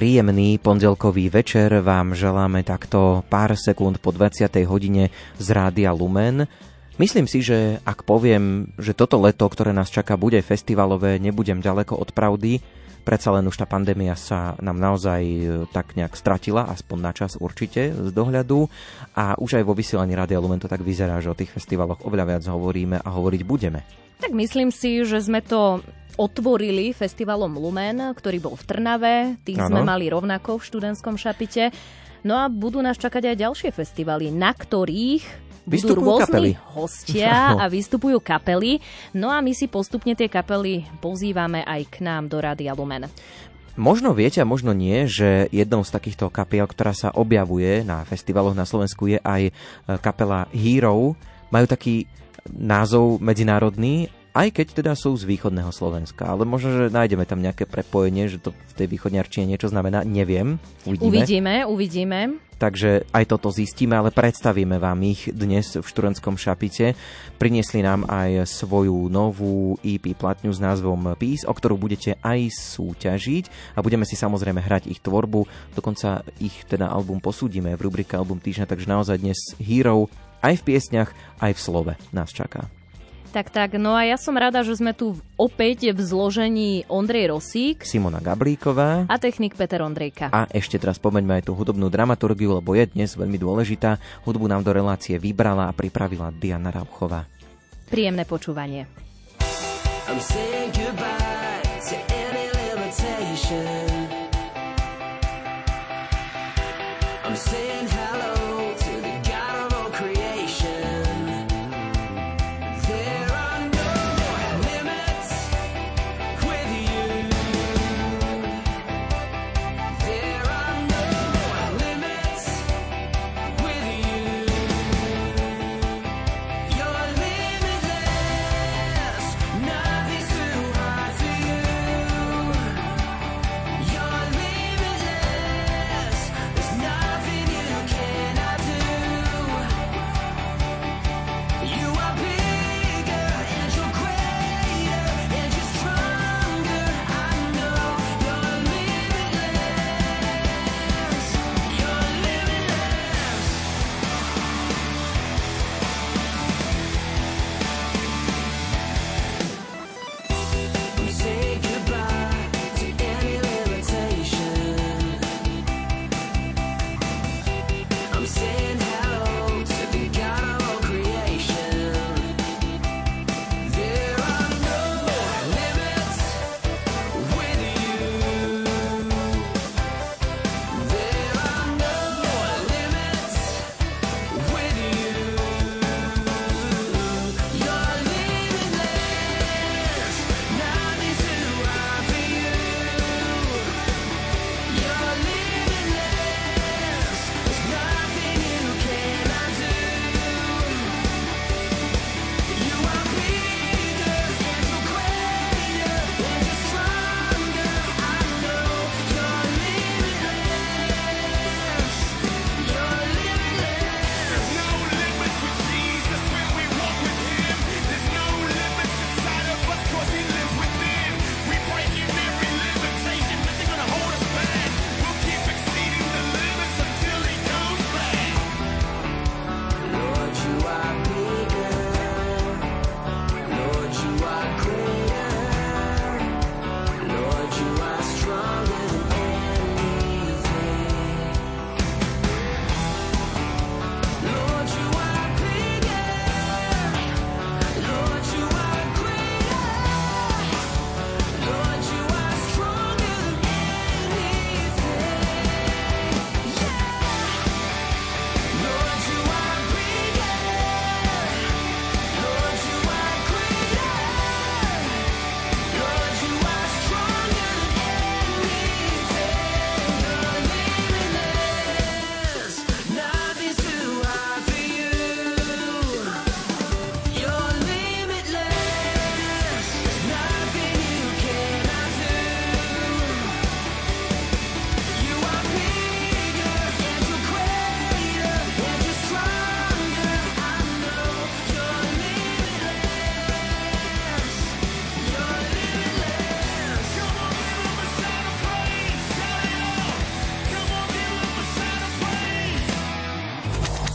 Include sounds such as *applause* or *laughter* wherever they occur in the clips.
Príjemný pondelkový večer vám želáme takto pár sekúnd po 20. hodine z Rádia Lumen. Myslím si, že ak poviem, že toto leto, ktoré nás čaká, bude festivalové, nebudem ďaleko od pravdy, Predsa len už tá pandémia sa nám naozaj e, tak nejak stratila, aspoň na čas určite z dohľadu. A už aj vo vysielaní Rádia Lumen to tak vyzerá, že o tých festivaloch oveľa viac hovoríme a hovoriť budeme. Tak myslím si, že sme to otvorili festivalom Lumen, ktorý bol v Trnave. Tých ano. sme mali rovnako v študentskom šapite. No a budú nás čakať aj ďalšie festivaly, na ktorých budú rôzni kapely. hostia *laughs* a vystupujú kapely. No a my si postupne tie kapely pozývame aj k nám do Rádia Lumen. Možno viete a možno nie, že jednou z takýchto kapiel, ktorá sa objavuje na festivaloch na Slovensku je aj e, kapela Hero. Majú taký názov medzinárodný aj keď teda sú z východného Slovenska. Ale možno, že nájdeme tam nejaké prepojenie, že to v tej východňarčine niečo znamená, neviem. Uvidíme. Uvidíme, uvidíme. Takže aj toto zistíme, ale predstavíme vám ich dnes v Šturentskom šapite. Priniesli nám aj svoju novú EP platňu s názvom Peace, o ktorú budete aj súťažiť a budeme si samozrejme hrať ich tvorbu, dokonca ich teda album posúdime v rubrike Album týždňa, takže naozaj dnes Hero aj v piesňach, aj v slove nás čaká. Tak, tak. No a ja som rada, že sme tu opäť v zložení Ondrej Rosík, Simona Gablíková a technik Peter Ondrejka. A ešte teraz pomeňme aj tú hudobnú dramaturgiu, lebo je dnes veľmi dôležitá. Hudbu nám do relácie vybrala a pripravila Diana Rauchová. Príjemné počúvanie. I'm saying goodbye to any limitation. I'm saying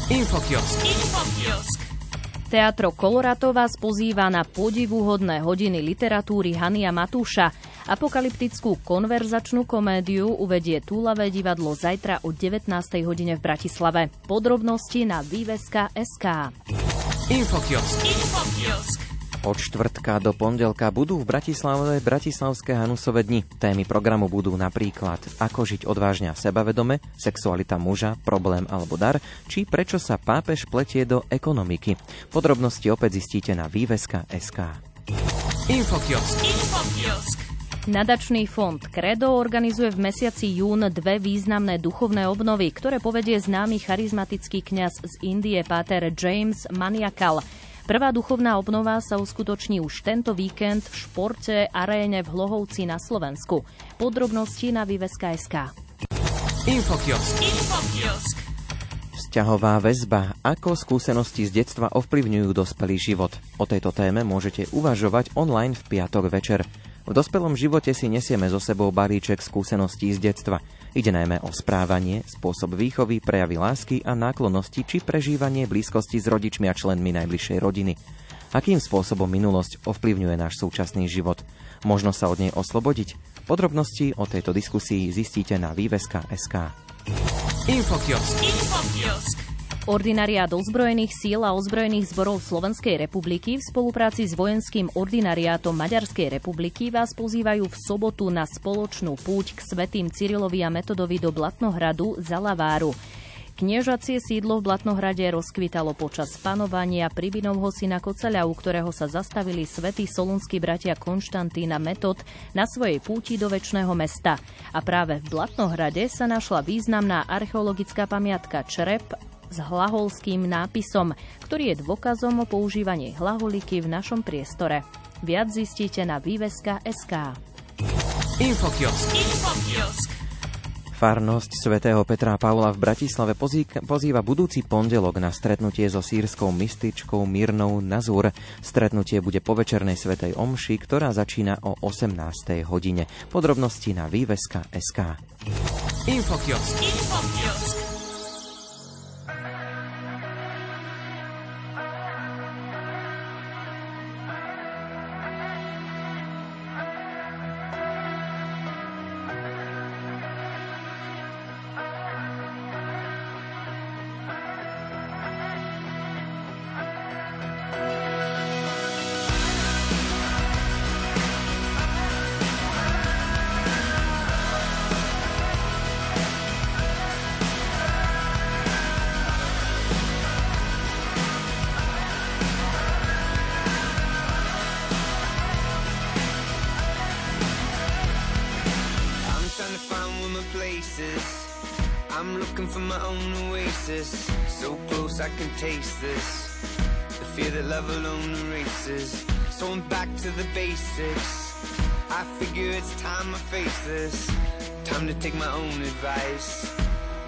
Infokiosk. Infokiosk. Teatro Kolorato vás pozýva na podivuhodné hodiny literatúry Hania Matúša. Apokalyptickú konverzačnú komédiu uvedie Túlavé divadlo zajtra o 19. hodine v Bratislave. Podrobnosti na výveska.sk. Infokiosk. Infokiosk. Od štvrtka do pondelka budú v Bratislave Bratislavské Hanusové dni. Témy programu budú napríklad ako žiť odvážne a sebavedome, sexualita muža, problém alebo dar, či prečo sa pápež pletie do ekonomiky. Podrobnosti opäť zistíte na výveska.sk. Infokiosk. Infokiosk. Nadačný fond Credo organizuje v mesiaci jún dve významné duchovné obnovy, ktoré povedie známy charizmatický kňaz z Indie Páter James Maniakal. Prvá duchovná obnova sa uskutoční už tento víkend v športe aréne v Hlohovci na Slovensku. Podrobnosti na Vyveska.sk. Infokiosk. Infokiosk. Vzťahová väzba. Ako skúsenosti z detstva ovplyvňujú dospelý život? O tejto téme môžete uvažovať online v piatok večer. V dospelom živote si nesieme so sebou balíček skúseností z detstva. Ide najmä o správanie, spôsob výchovy, prejavy lásky a náklonnosti či prežívanie blízkosti s rodičmi a členmi najbližšej rodiny. Akým spôsobom minulosť ovplyvňuje náš súčasný život? Možno sa od nej oslobodiť? Podrobnosti o tejto diskusii zistíte na výveska.sk. Infokiosk. Infokiosk. Ordinariát ozbrojených síl a ozbrojených zborov Slovenskej republiky v spolupráci s vojenským ordinariátom Maďarskej republiky vás pozývajú v sobotu na spoločnú púť k svetým Cyrilovi a Metodovi do Blatnohradu za Laváru. Kniežacie sídlo v Blatnohrade rozkvitalo počas panovania Pribinovho syna Koceľa, u ktorého sa zastavili svätí solunskí bratia Konštantín a Metod na svojej púti do väčšného mesta. A práve v Blatnohrade sa našla významná archeologická pamiatka Črep s hlaholským nápisom, ktorý je dôkazom o používaní hlaholiky v našom priestore. Viac zistíte na výveska.sk. Infokiosk. Infokiosk. Farnosť svätého Petra Paula v Bratislave pozýva budúci pondelok na stretnutie so sírskou mystičkou Mírnou Nazur. Stretnutie bude po večernej svetej omši, ktorá začína o 18. hodine. Podrobnosti na výveska.sk. Infokiosk. Infokiosk. Taste this. The fear that love alone erases. So I'm back to the basics. I figure it's time I face this. Time to take my own advice.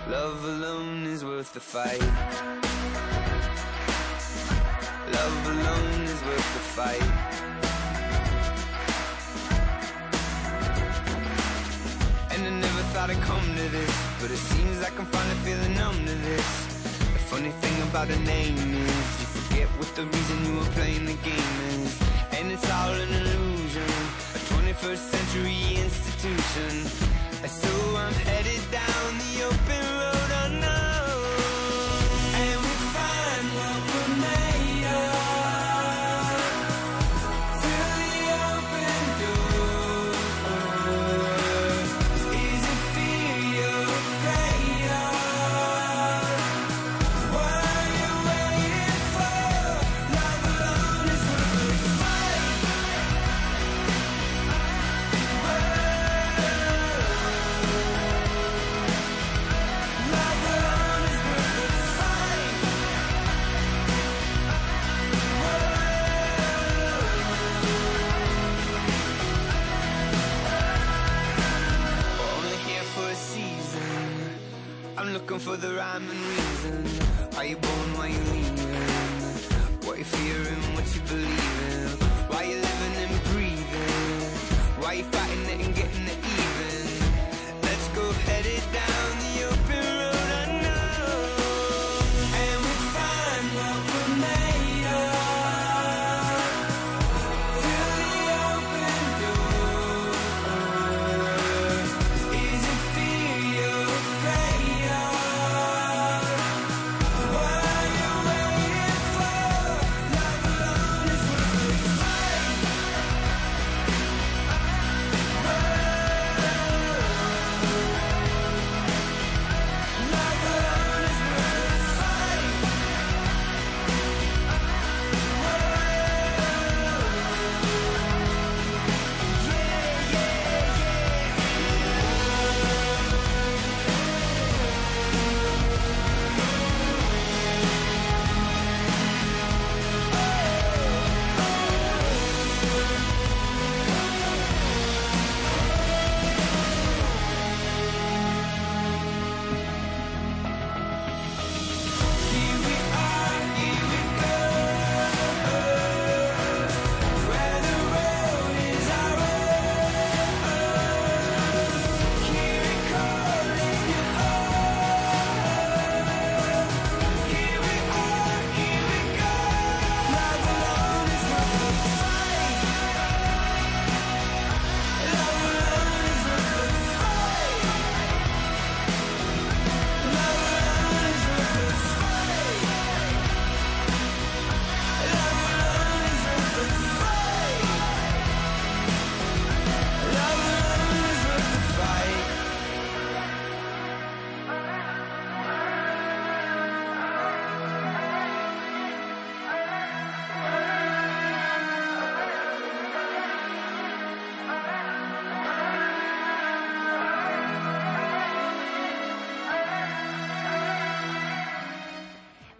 Love alone is worth the fight. Love alone is worth the fight. And I never thought I'd come to this, but it seems I'm finally feeling numb to this. Funny thing about a name is you forget what the reason you were playing the game is. And it's all an illusion, a 21st century institution. So I'm headed down the open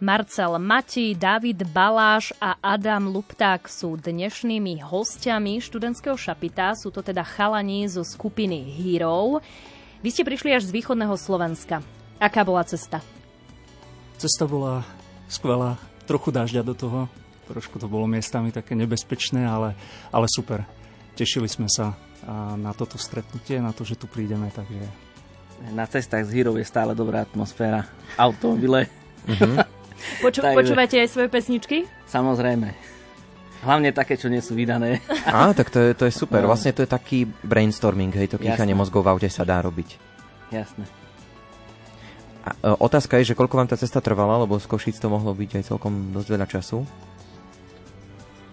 Marcel Mati, David Baláš a Adam Lupták sú dnešnými hostiami študentského šapita. Sú to teda chalani zo skupiny Hero. Vy ste prišli až z východného Slovenska. Aká bola cesta? Cesta bola skvelá. Trochu dažďa do toho. Trošku to bolo miestami také nebezpečné, ale, ale super. Tešili sme sa na toto stretnutie, na to, že tu prídeme, takže... Na cestách z Hero je stále dobrá atmosféra. Automobile. Mm-hmm. *laughs* Poču, Takže... Počúvate aj svoje pesničky? Samozrejme. Hlavne také, čo nie sú vydané. Á, tak to je, to je super. No. Vlastne to je taký brainstorming, hej, to kýchanie mozgov v aute sa dá robiť. Jasné. A, e, otázka je, že koľko vám tá cesta trvala, lebo z Košic to mohlo byť aj celkom dosť veľa času.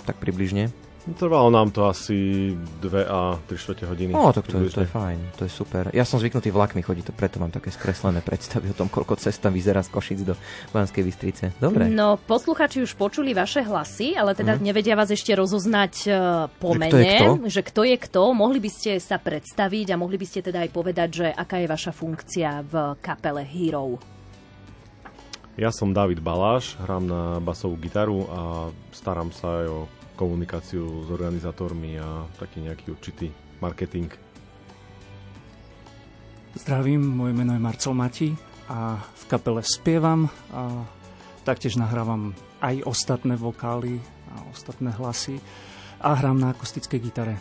Tak približne. Trvalo nám to asi 2 a 3 čtvrte hodiny. O, tak to, je, to je fajn, to je super. Ja som zvyknutý vlakmi chodiť, to preto mám také skreslené predstavy o tom, koľko cesta vyzerá z Košic do Banskej Bystrice. Dobre. No, posluchači už počuli vaše hlasy, ale teda mm. nevedia vás ešte rozoznať uh, po že mene, kto je kto? že kto je kto. Mohli by ste sa predstaviť a mohli by ste teda aj povedať, že aká je vaša funkcia v kapele Hero. Ja som David Baláš, hrám na basovú gitaru a starám sa aj o komunikáciu s organizátormi a taký nejaký určitý marketing. Zdravím, moje meno je Marcel Mati a v kapele spievam a taktiež nahrávam aj ostatné vokály a ostatné hlasy a hrám na akustickej gitare.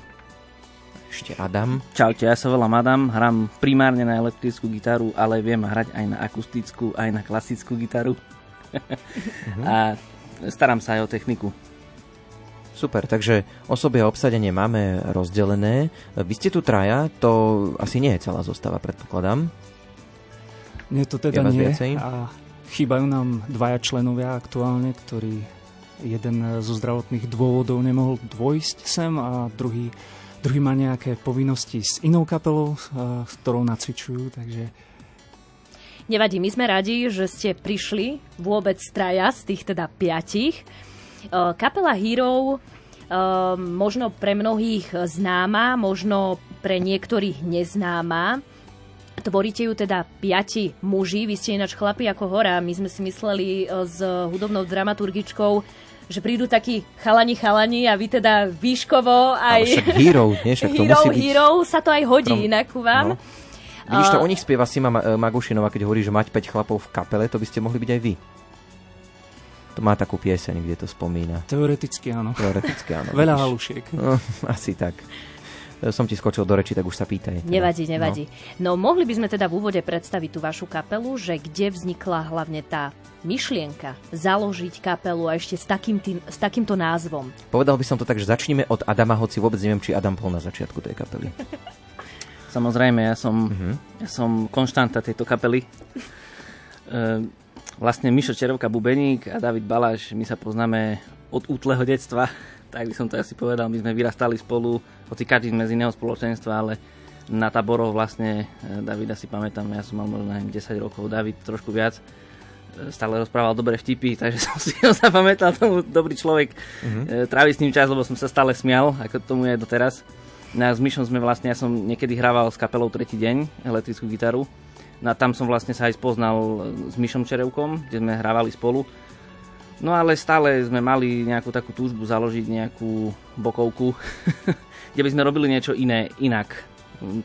Ešte Adam. Čaute, ja sa volám Adam, hrám primárne na elektrickú gitaru, ale viem hrať aj na akustickú, aj na klasickú gitaru. uh-huh. *laughs* a starám sa aj o techniku. Super, takže osoby a obsadenie máme rozdelené. Vy ste tu traja, to asi nie je celá zostava, predpokladám. Nie, to teda nie. Viacej? A chýbajú nám dvaja členovia aktuálne, ktorí jeden zo zdravotných dôvodov nemohol dvojsť sem a druhý, druhý má nejaké povinnosti s inou kapelou, s ktorou nacvičujú, takže Nevadí, my sme radi, že ste prišli vôbec traja z tých teda piatich. Eh, kapela Hero eh, možno pre mnohých známa, možno pre niektorých neznáma. Tvoríte ju teda piati muži, vy ste ináč chlapi ako hora. My sme si mysleli eh, s hudobnou dramaturgičkou, že prídu takí chalani chalani a vy teda výškovo aj... Ale však hero, nie? Však to hero, musí byť... hero sa to aj hodí Trom... inak vám. No. Vidíš, to o nich spieva Sima Magušinová, keď hovorí, že mať 5 chlapov v kapele, to by ste mohli byť aj vy. To má takú pieseň, kde to spomína. Teoreticky áno. Teoreticky áno. *laughs* Veľa halušiek. No, *laughs* asi tak. Som ti skočil do reči, tak už sa pýtaj. Teda. Nevadí, nevadí. No. no mohli by sme teda v úvode predstaviť tú vašu kapelu, že kde vznikla hlavne tá myšlienka založiť kapelu a ešte s, takým tým, s takýmto názvom. Povedal by som to tak, že začneme od Adama, hoci vôbec neviem, či Adam bol na začiatku tej kapely. Samozrejme, ja som, uh-huh. ja som konštanta tejto kapely. Uh, vlastne Mišo Čerovka Bubeník a David Baláš, my sa poznáme od útleho detstva, *laughs* tak by som to asi povedal, my sme vyrastali spolu, hoci každý sme z iného spoločenstva, ale na taboroch vlastne, e, Davida si pamätám, ja som mal možno 10 rokov, David trošku viac, e, stále rozprával dobré vtipy, *laughs* takže som si ho zapamätal, tomu dobrý človek, mm-hmm. trávi s ním čas, lebo som sa stále smial, ako tomu je doteraz. No a s Myšom sme vlastne, ja som niekedy hrával s kapelou tretí deň, elektrickú gitaru, No a tam som vlastne sa aj spoznal s Myšom Čerevkom, kde sme hrávali spolu. No ale stále sme mali nejakú takú túžbu založiť nejakú bokovku, *laughs* kde by sme robili niečo iné, inak.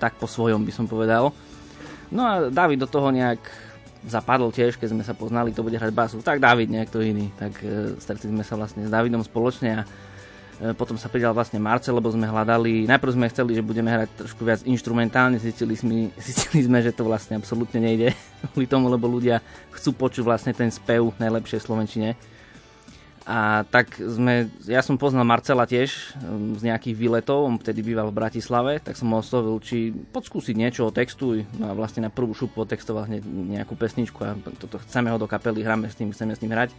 Tak po svojom by som povedal. No a David do toho nejak zapadol tiež, keď sme sa poznali, to bude hrať basu. Tak David, nejak to iný. Tak e, stretli sme sa vlastne s Davidom spoločne a potom sa pridal vlastne Marcel, lebo sme hľadali, najprv sme chceli, že budeme hrať trošku viac instrumentálne, zistili sme, *laughs* zistili sme že to vlastne absolútne nejde *laughs* kvôli tomu, lebo ľudia chcú počuť vlastne ten spev najlepšie v Slovenčine. A tak sme, ja som poznal Marcela tiež z nejakých výletov, on vtedy býval v Bratislave, tak som ho oslovil, či podskúsiť niečo textu. No a vlastne na prvú šupu otextoval hneď nejakú pesničku a toto chceme ho do kapely, hráme s tým, chceme s ním hrať.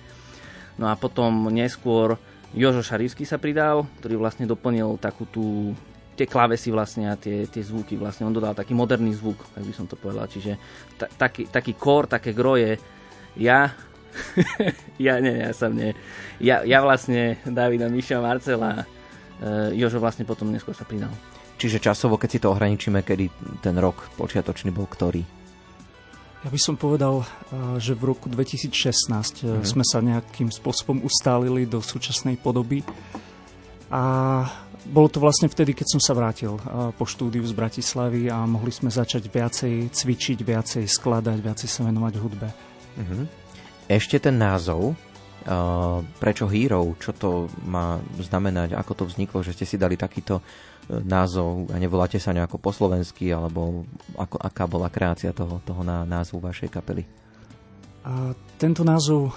No a potom neskôr Jožo Šarivský sa pridal, ktorý vlastne doplnil takú tú tie klávesy vlastne a tie, tie zvuky vlastne, on dodal taký moderný zvuk, tak by som to povedal, čiže ta, taký, taký core, také groje, ja, *laughs* ja nie, ja som nie, ja, ja vlastne Davida, Miša, Marcela, uh, Jožo vlastne potom neskôr sa pridal. Čiže časovo, keď si to ohraničíme, kedy ten rok počiatočný bol ktorý? Ja by som povedal, že v roku 2016 mm-hmm. sme sa nejakým spôsobom ustálili do súčasnej podoby. A bolo to vlastne vtedy, keď som sa vrátil po štúdiu z Bratislavy a mohli sme začať viacej cvičiť, viacej skladať, viacej sa venovať hudbe. Mm-hmm. Ešte ten názov, prečo Hero, čo to má znamenať, ako to vzniklo, že ste si dali takýto názov a nevoláte sa nejako po slovensky, alebo ako, aká bola kreácia toho, toho názvu vašej kapely? A tento názov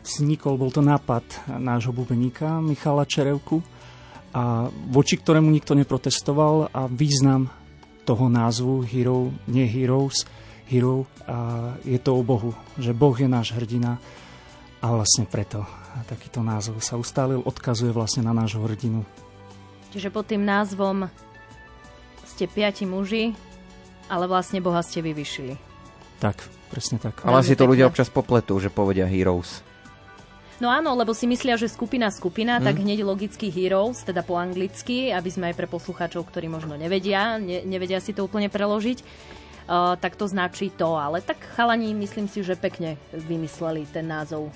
vznikol, bol to nápad nášho bubeníka Michala Čerevku, a voči ktorému nikto neprotestoval a význam toho názvu Hero, nie Heroes, Hero, a je to o Bohu, že Boh je náš hrdina a vlastne preto takýto názov sa ustálil, odkazuje vlastne na nášho hrdinu Čiže pod tým názvom ste piati muži, ale vlastne Boha ste vyvyšili. Tak, presne tak. Ale si to ľudia občas popletú, že povedia Heroes. No áno, lebo si myslia, že skupina skupina, hmm. tak hneď logicky Heroes, teda po anglicky, aby sme aj pre poslucháčov, ktorí možno nevedia, ne, nevedia si to úplne preložiť, uh, tak to značí to. Ale tak chalani, myslím si, že pekne vymysleli ten názov.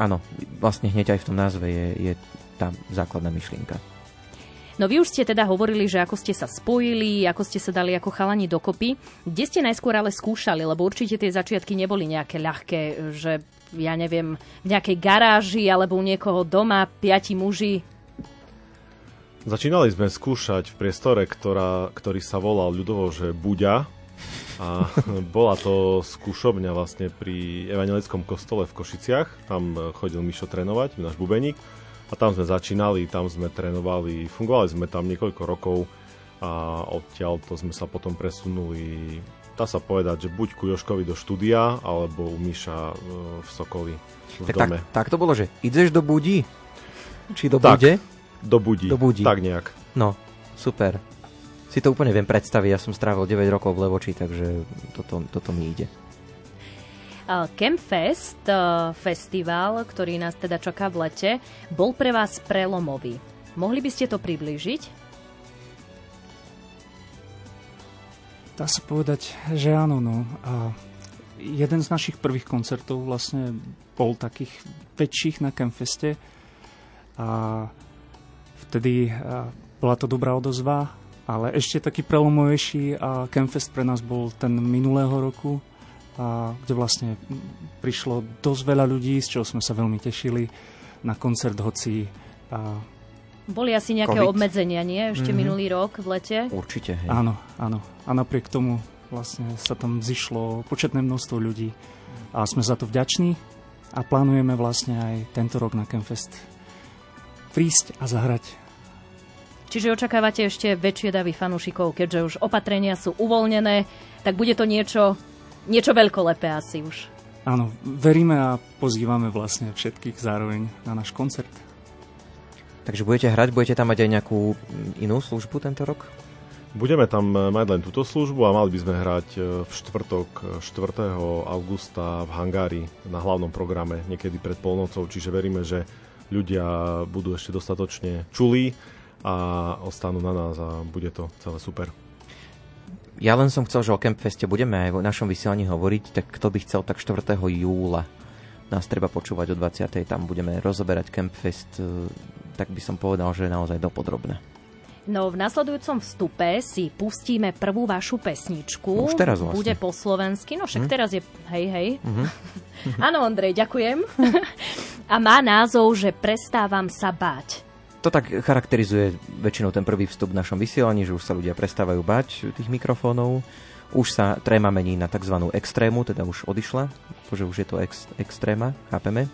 Áno, vlastne hneď aj v tom názve je, je tá základná myšlienka. No vy už ste teda hovorili, že ako ste sa spojili, ako ste sa dali ako chalani dokopy. Kde ste najskôr ale skúšali, lebo určite tie začiatky neboli nejaké ľahké, že ja neviem, v nejakej garáži alebo u niekoho doma, piati muži. Začínali sme skúšať v priestore, ktorá, ktorý sa volal ľudovo, že Buďa. A *laughs* bola to skúšobňa vlastne pri evangelickom kostole v Košiciach. Tam chodil Mišo trénovať, náš bubeník. A tam sme začínali, tam sme trénovali, fungovali sme tam niekoľko rokov a odtiaľ to sme sa potom presunuli, dá sa povedať, že buď ku Joškovi do štúdia, alebo u Miša e, v Sokoli v tak, dome. Tak, tak to bolo, že ideš do Budí? Či do tak, Bude? do Budí. Do Budí. Tak nejak. No, super. Si to úplne viem predstaviť, ja som strávil 9 rokov v Levoči, takže toto, toto mi ide. Campfest, eh, festival, ktorý nás teda čaká v lete, bol pre vás prelomový. Mohli by ste to priblížiť? Dá sa povedať, že áno. No. A jeden z našich prvých koncertov vlastne bol takých väčších na Campfeste. A vtedy a bola to dobrá odozva, ale ešte taký prelomovejší a Campfest pre nás bol ten minulého roku, a kde vlastne prišlo dosť veľa ľudí, z čoho sme sa veľmi tešili na koncert, hoci a boli asi nejaké COVID. obmedzenia, nie? Ešte mm-hmm. minulý rok v lete? Určite, hej. Áno, áno. A napriek tomu vlastne sa tam zišlo početné množstvo ľudí a sme za to vďační a plánujeme vlastne aj tento rok na Campfest prísť a zahrať. Čiže očakávate ešte väčšie davy fanúšikov, keďže už opatrenia sú uvoľnené, tak bude to niečo niečo veľkolepé asi už. Áno, veríme a pozývame vlastne všetkých zároveň na náš koncert. Takže budete hrať, budete tam mať aj nejakú inú službu tento rok? Budeme tam mať len túto službu a mali by sme hrať e, v štvrtok 4. augusta v Hangári na hlavnom programe niekedy pred polnocou, čiže veríme, že ľudia budú ešte dostatočne čulí a ostanú na nás a bude to celé super ja len som chcel, že o Campfeste budeme aj v našom vysielaní hovoriť, tak kto by chcel, tak 4. júla nás treba počúvať o 20. Tam budeme rozoberať Campfest, e, tak by som povedal, že naozaj dopodrobné. No v nasledujúcom vstupe si pustíme prvú vašu pesničku. Už teraz vlastne. Bude po slovensky, no však hm? teraz je hej, hej. Mm-hmm. *laughs* Áno, Andrej, ďakujem. *laughs* A má názov, že Prestávam sa báť. To tak charakterizuje väčšinou ten prvý vstup v našom vysielaní, že už sa ľudia prestávajú bať tých mikrofónov. Už sa tréma mení na tzv. extrému, teda už odišla, pretože už je to ex, extréma, chápeme. E,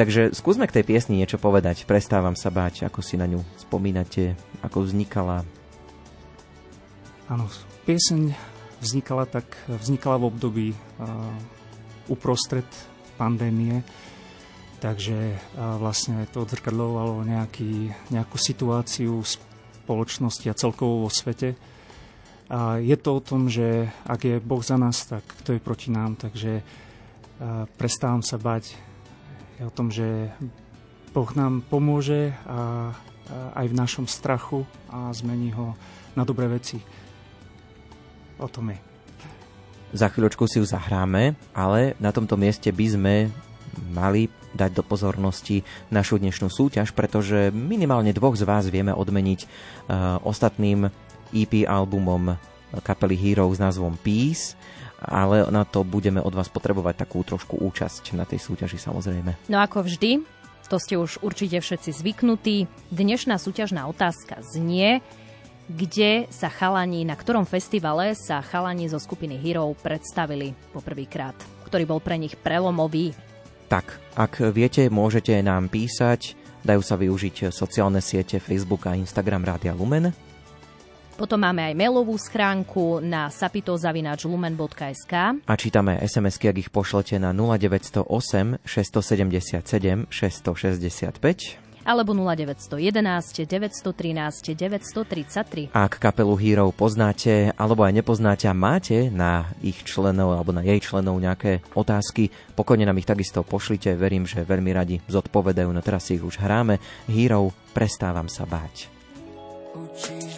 takže skúsme k tej piesni niečo povedať. Prestávam sa báť, ako si na ňu spomínate, ako vznikala. Áno, pieseň vznikala tak, vznikala v období uh, uprostred pandémie, Takže vlastne to odzrkadľovalo nejaký, nejakú situáciu v spoločnosti a celkovo vo svete. A je to o tom, že ak je Boh za nás, tak kto je proti nám. Takže prestávam sa bať. Je o tom, že Boh nám pomôže a, aj v našom strachu a zmení ho na dobré veci. O tom je. Za chvíľočku si ju zahráme, ale na tomto mieste by sme mali dať do pozornosti našu dnešnú súťaž, pretože minimálne dvoch z vás vieme odmeniť uh, ostatným EP albumom kapely Hero s názvom Peace ale na to budeme od vás potrebovať takú trošku účasť na tej súťaži samozrejme. No ako vždy, to ste už určite všetci zvyknutí. Dnešná súťažná otázka znie, kde sa chalani, na ktorom festivale sa chalani zo skupiny Hero predstavili poprvýkrát, ktorý bol pre nich prelomový. Tak, ak viete, môžete nám písať, dajú sa využiť sociálne siete Facebook a Instagram Rádia Lumen. Potom máme aj mailovú schránku na sapitozavináčlumen.sk a čítame SMS-ky, ak ich pošlete na 0908 677 665 alebo 0911 913 933. Ak kapelu Hero poznáte alebo aj nepoznáte a máte na ich členov alebo na jej členov nejaké otázky, pokojne nám ich takisto pošlite, verím, že veľmi radi zodpovedajú, no teraz si ich už hráme. Hero, prestávam sa báť. Učíš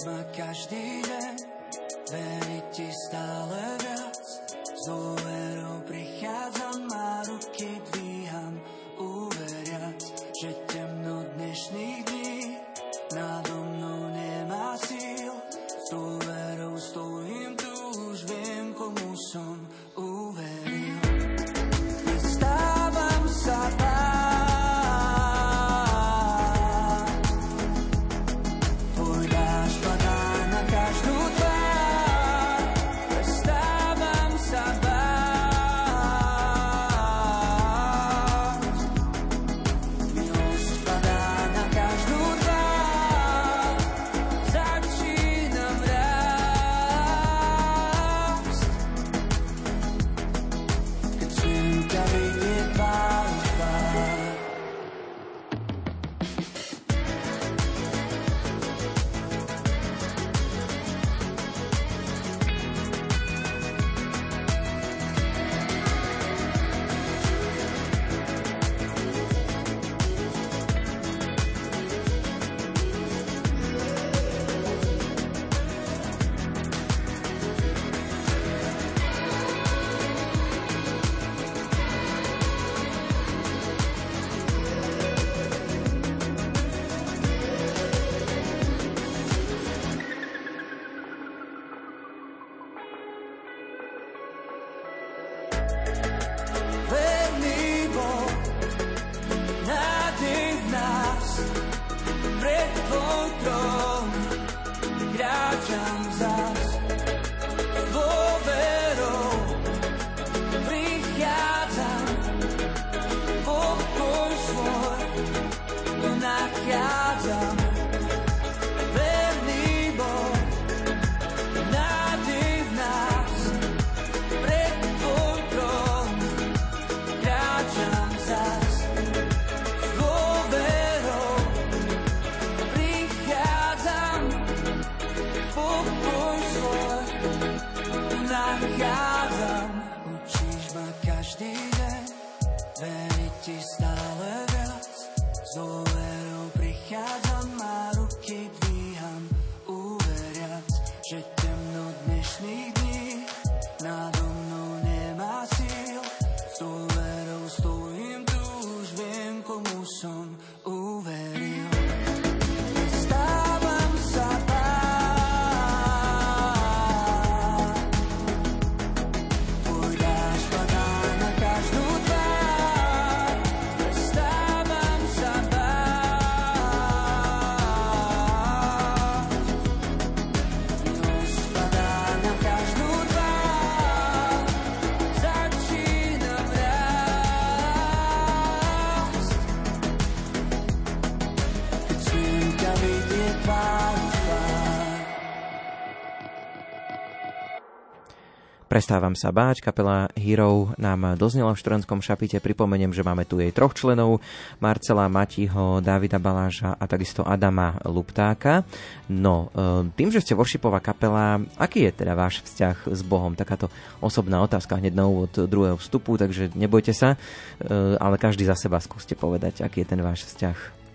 Prestávam sa báť, kapela Hero nám doznela v študentskom šapite. Pripomeniem, že máme tu jej troch členov, Marcela Matiho, Davida Baláža a takisto Adama Luptáka. No, e, tým, že ste Worshipová kapela, aký je teda váš vzťah s Bohom? Takáto osobná otázka hneď na úvod druhého vstupu, takže nebojte sa, e, ale každý za seba skúste povedať, aký je ten váš vzťah.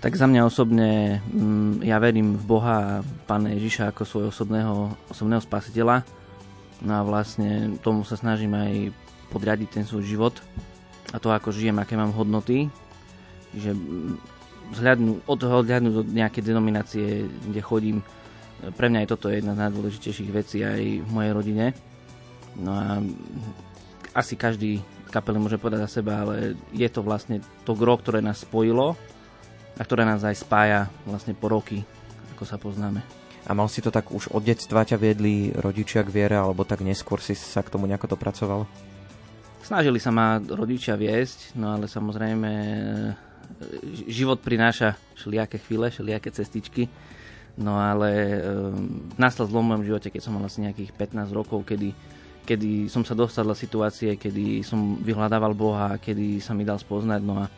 Tak za mňa osobne, mm, ja verím v Boha a Pána Ježiša ako svojho osobného, osobného spasiteľa. No a vlastne tomu sa snažím aj podriadiť ten svoj život a to, ako žijem, aké mám hodnoty. Že vzhľadnú, od toho odhľadnúť do nejakej denominácie, kde chodím, pre mňa je toto jedna z najdôležitejších vecí aj v mojej rodine. No a asi každý kapely môže povedať za seba, ale je to vlastne to gro, ktoré nás spojilo a ktoré nás aj spája vlastne po roky, ako sa poznáme. A mal si to tak už od detstva ťa viedli rodičia k viere, alebo tak neskôr si sa k tomu nejako dopracoval? Snažili sa ma rodičia viesť, no ale samozrejme e, život prináša všelijaké chvíle, všelijaké cestičky. No ale e, nastal zlom v mojom živote, keď som mal asi nejakých 15 rokov, kedy, kedy som sa dostal do situácie, kedy som vyhľadával Boha, kedy sa mi dal spoznať. No a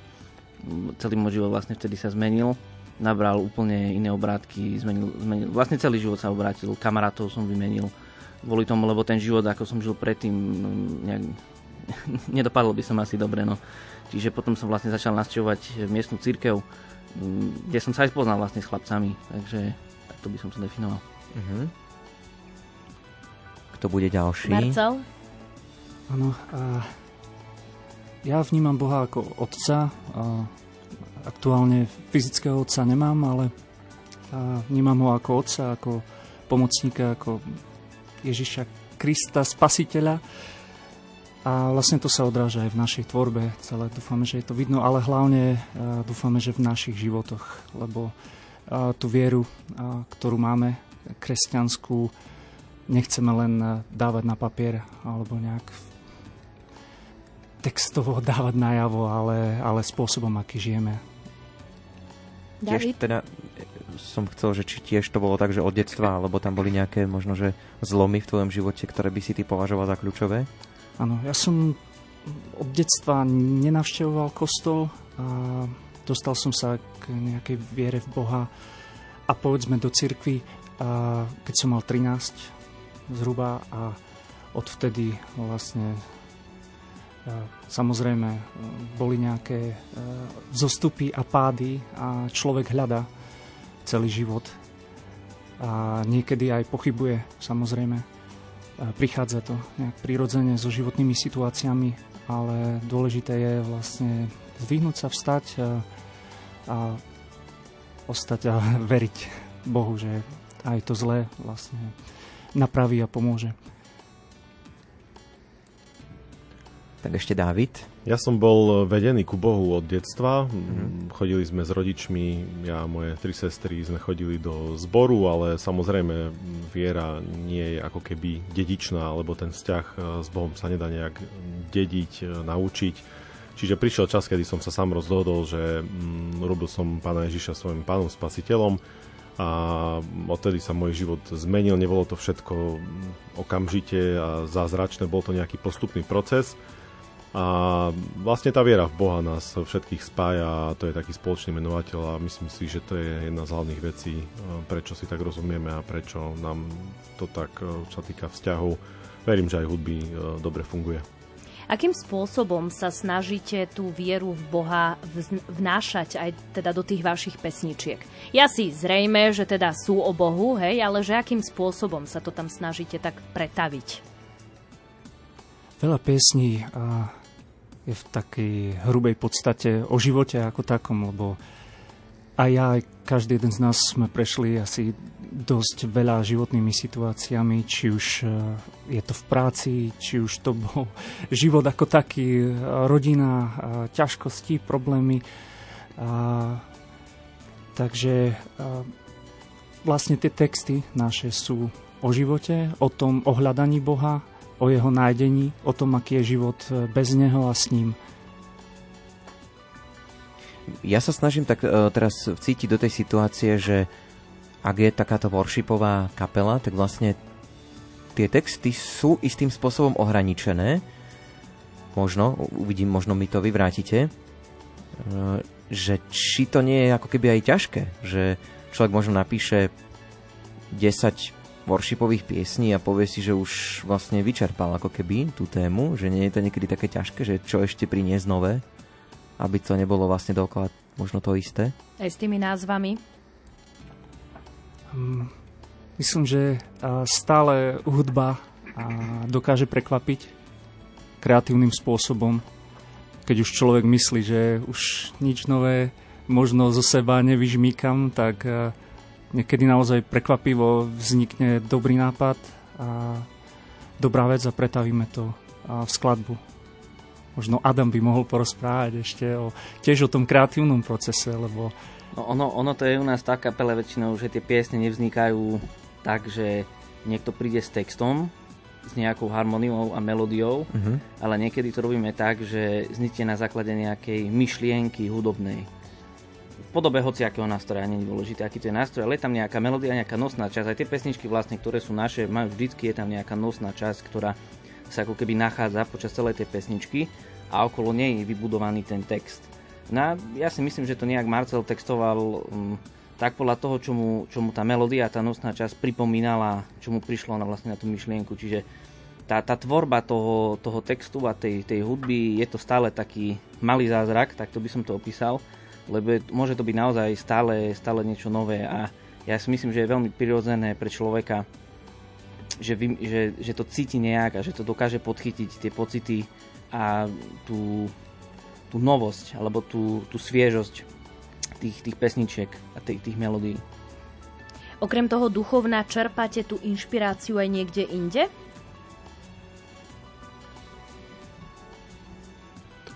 celý môj život vlastne vtedy sa zmenil, nabral úplne iné obrátky, zmenil, zmenil, vlastne celý život sa obrátil, kamarátov som vymenil kvôli tomu, lebo ten život, ako som žil predtým, nejak, *laughs* nedopadlo by som asi dobre, no. Čiže potom som vlastne začal nasťovať miestnu církev, kde som sa aj spoznal vlastne s chlapcami, takže takto by som sa definoval. Uh-huh. Kto bude ďalší? Marcel? Áno, ja vnímam Boha ako otca. Aktuálne fyzického otca nemám, ale vnímam ho ako otca, ako pomocníka, ako Ježiša Krista, spasiteľa. A vlastne to sa odráža aj v našej tvorbe celé. Dúfame, že je to vidno, ale hlavne dúfame, že v našich životoch, lebo tú vieru, ktorú máme, kresťanskú, nechceme len dávať na papier alebo nejak textovo dávať najavo, ale, ale spôsobom, aký žijeme. Tiež teda som chcel, že či tiež to bolo tak, že od detstva, alebo tam boli nejaké možno, že zlomy v tvojom živote, ktoré by si ty považoval za kľúčové? Áno, ja som od detstva nenavštevoval kostol a dostal som sa k nejakej viere v Boha a povedzme do cirkvi, keď som mal 13 zhruba a odvtedy vlastne Samozrejme, boli nejaké zostupy a pády a človek hľada celý život. A niekedy aj pochybuje, samozrejme. Prichádza to nejak prirodzene so životnými situáciami, ale dôležité je vlastne zdvihnúť sa, vstať a, a ostať a *laughs* veriť Bohu, že aj to zlé vlastne napraví a pomôže. Tak ešte Dávid. Ja som bol vedený ku Bohu od detstva. Mm-hmm. Chodili sme s rodičmi, ja a moje tri sestry sme chodili do zboru, ale samozrejme viera nie je ako keby dedičná, lebo ten vzťah e, s Bohom sa nedá nejak dediť, e, naučiť. Čiže prišiel čas, kedy som sa sám rozhodol, že mm, robil som Pána Ježiša svojim pánom spasiteľom a odtedy sa môj život zmenil, nebolo to všetko okamžite a zázračné, bol to nejaký postupný proces a vlastne tá viera v Boha nás všetkých spája a to je taký spoločný menovateľ a myslím si, že to je jedna z hlavných vecí, e, prečo si tak rozumieme a prečo nám to tak, e, čo sa týka vzťahov, verím, že aj hudby e, dobre funguje. Akým spôsobom sa snažíte tú vieru v Boha vnášať aj teda do tých vašich pesničiek? Ja si zrejme, že teda sú o Bohu, hej, ale že akým spôsobom sa to tam snažíte tak pretaviť? Veľa piesní a je v takej hrubej podstate o živote ako takom, lebo aj ja, aj každý jeden z nás sme prešli asi dosť veľa životnými situáciami, či už e, je to v práci, či už to bol *laughs* život ako taký, e, rodina, e, ťažkosti, problémy. A, takže a, vlastne tie texty naše sú o živote, o tom ohľadaní Boha, o jeho nájdení, o tom, aký je život e, bez neho a s ním. Ja sa snažím tak uh, teraz cítiť do tej situácie, že ak je takáto worshipová kapela, tak vlastne tie texty sú istým spôsobom ohraničené. Možno, uvidím, možno mi to vyvrátite, uh, že či to nie je ako keby aj ťažké, že človek možno napíše 10 worshipových piesní a povie si, že už vlastne vyčerpal ako keby tú tému, že nie je to niekedy také ťažké, že čo ešte priniesť nové, aby to nebolo vlastne dokola možno to isté? Aj s tými názvami? Um, myslím, že stále hudba dokáže prekvapiť kreatívnym spôsobom. Keď už človek myslí, že už nič nové možno zo seba nevyžmíkam, tak niekedy naozaj prekvapivo vznikne dobrý nápad a dobrá vec a pretavíme to v skladbu. Možno Adam by mohol porozprávať ešte o, tiež o tom kreatívnom procese, lebo... No ono, ono to je u nás tak kapele väčšinou, že tie piesne nevznikajú tak, že niekto príde s textom, s nejakou harmoniou a melódiou, uh-huh. ale niekedy to robíme tak, že vznikne na základe nejakej myšlienky hudobnej podobe hociakého nástroja, nie je dôležité, aký to je nástroj, ale je tam nejaká melódia, nejaká nosná časť. Aj tie pesničky vlastne, ktoré sú naše, majú vždycky je tam nejaká nosná časť, ktorá sa ako keby nachádza počas celej tej pesničky a okolo nej je vybudovaný ten text. No ja si myslím, že to nejak Marcel textoval um, tak podľa toho, čo mu, čo mu tá melódia, tá nosná časť pripomínala, čo mu prišlo na vlastne na tú myšlienku. Čiže tá, tá tvorba toho, toho textu a tej, tej hudby je to stále taký malý zázrak, tak to by som to opísal lebo je, môže to byť naozaj stále, stále niečo nové a ja si myslím, že je veľmi prirodzené pre človeka, že, vy, že, že to cíti nejak a že to dokáže podchytiť tie pocity a tú, tú novosť alebo tú, tú sviežosť tých, tých pesničiek a tých, tých melódií. Okrem toho duchovná čerpáte tú inšpiráciu aj niekde inde?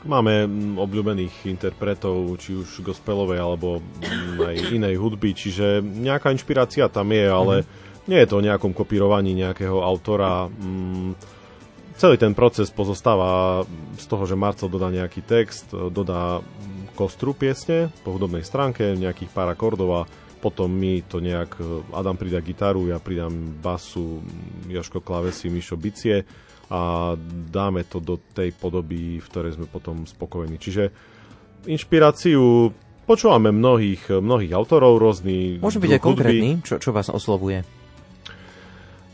Máme mm, obľúbených interpretov, či už gospelovej alebo mm, aj inej hudby, čiže nejaká inšpirácia tam je, ale mm-hmm. nie je to o nejakom kopírovaní nejakého autora. Celý ten proces pozostáva z toho, že Marcel dodá nejaký text, dodá kostru piesne po hudobnej stránke, nejakých pár akordov a potom my to nejak, Adam pridá gitaru, ja pridám basu, Joško klavesy, Mišo bicie a dáme to do tej podoby, v ktorej sme potom spokojní. Čiže inšpiráciu počúvame mnohých, mnohých autorov, rôznych Môže byť aj konkrétny, čo, čo vás oslovuje?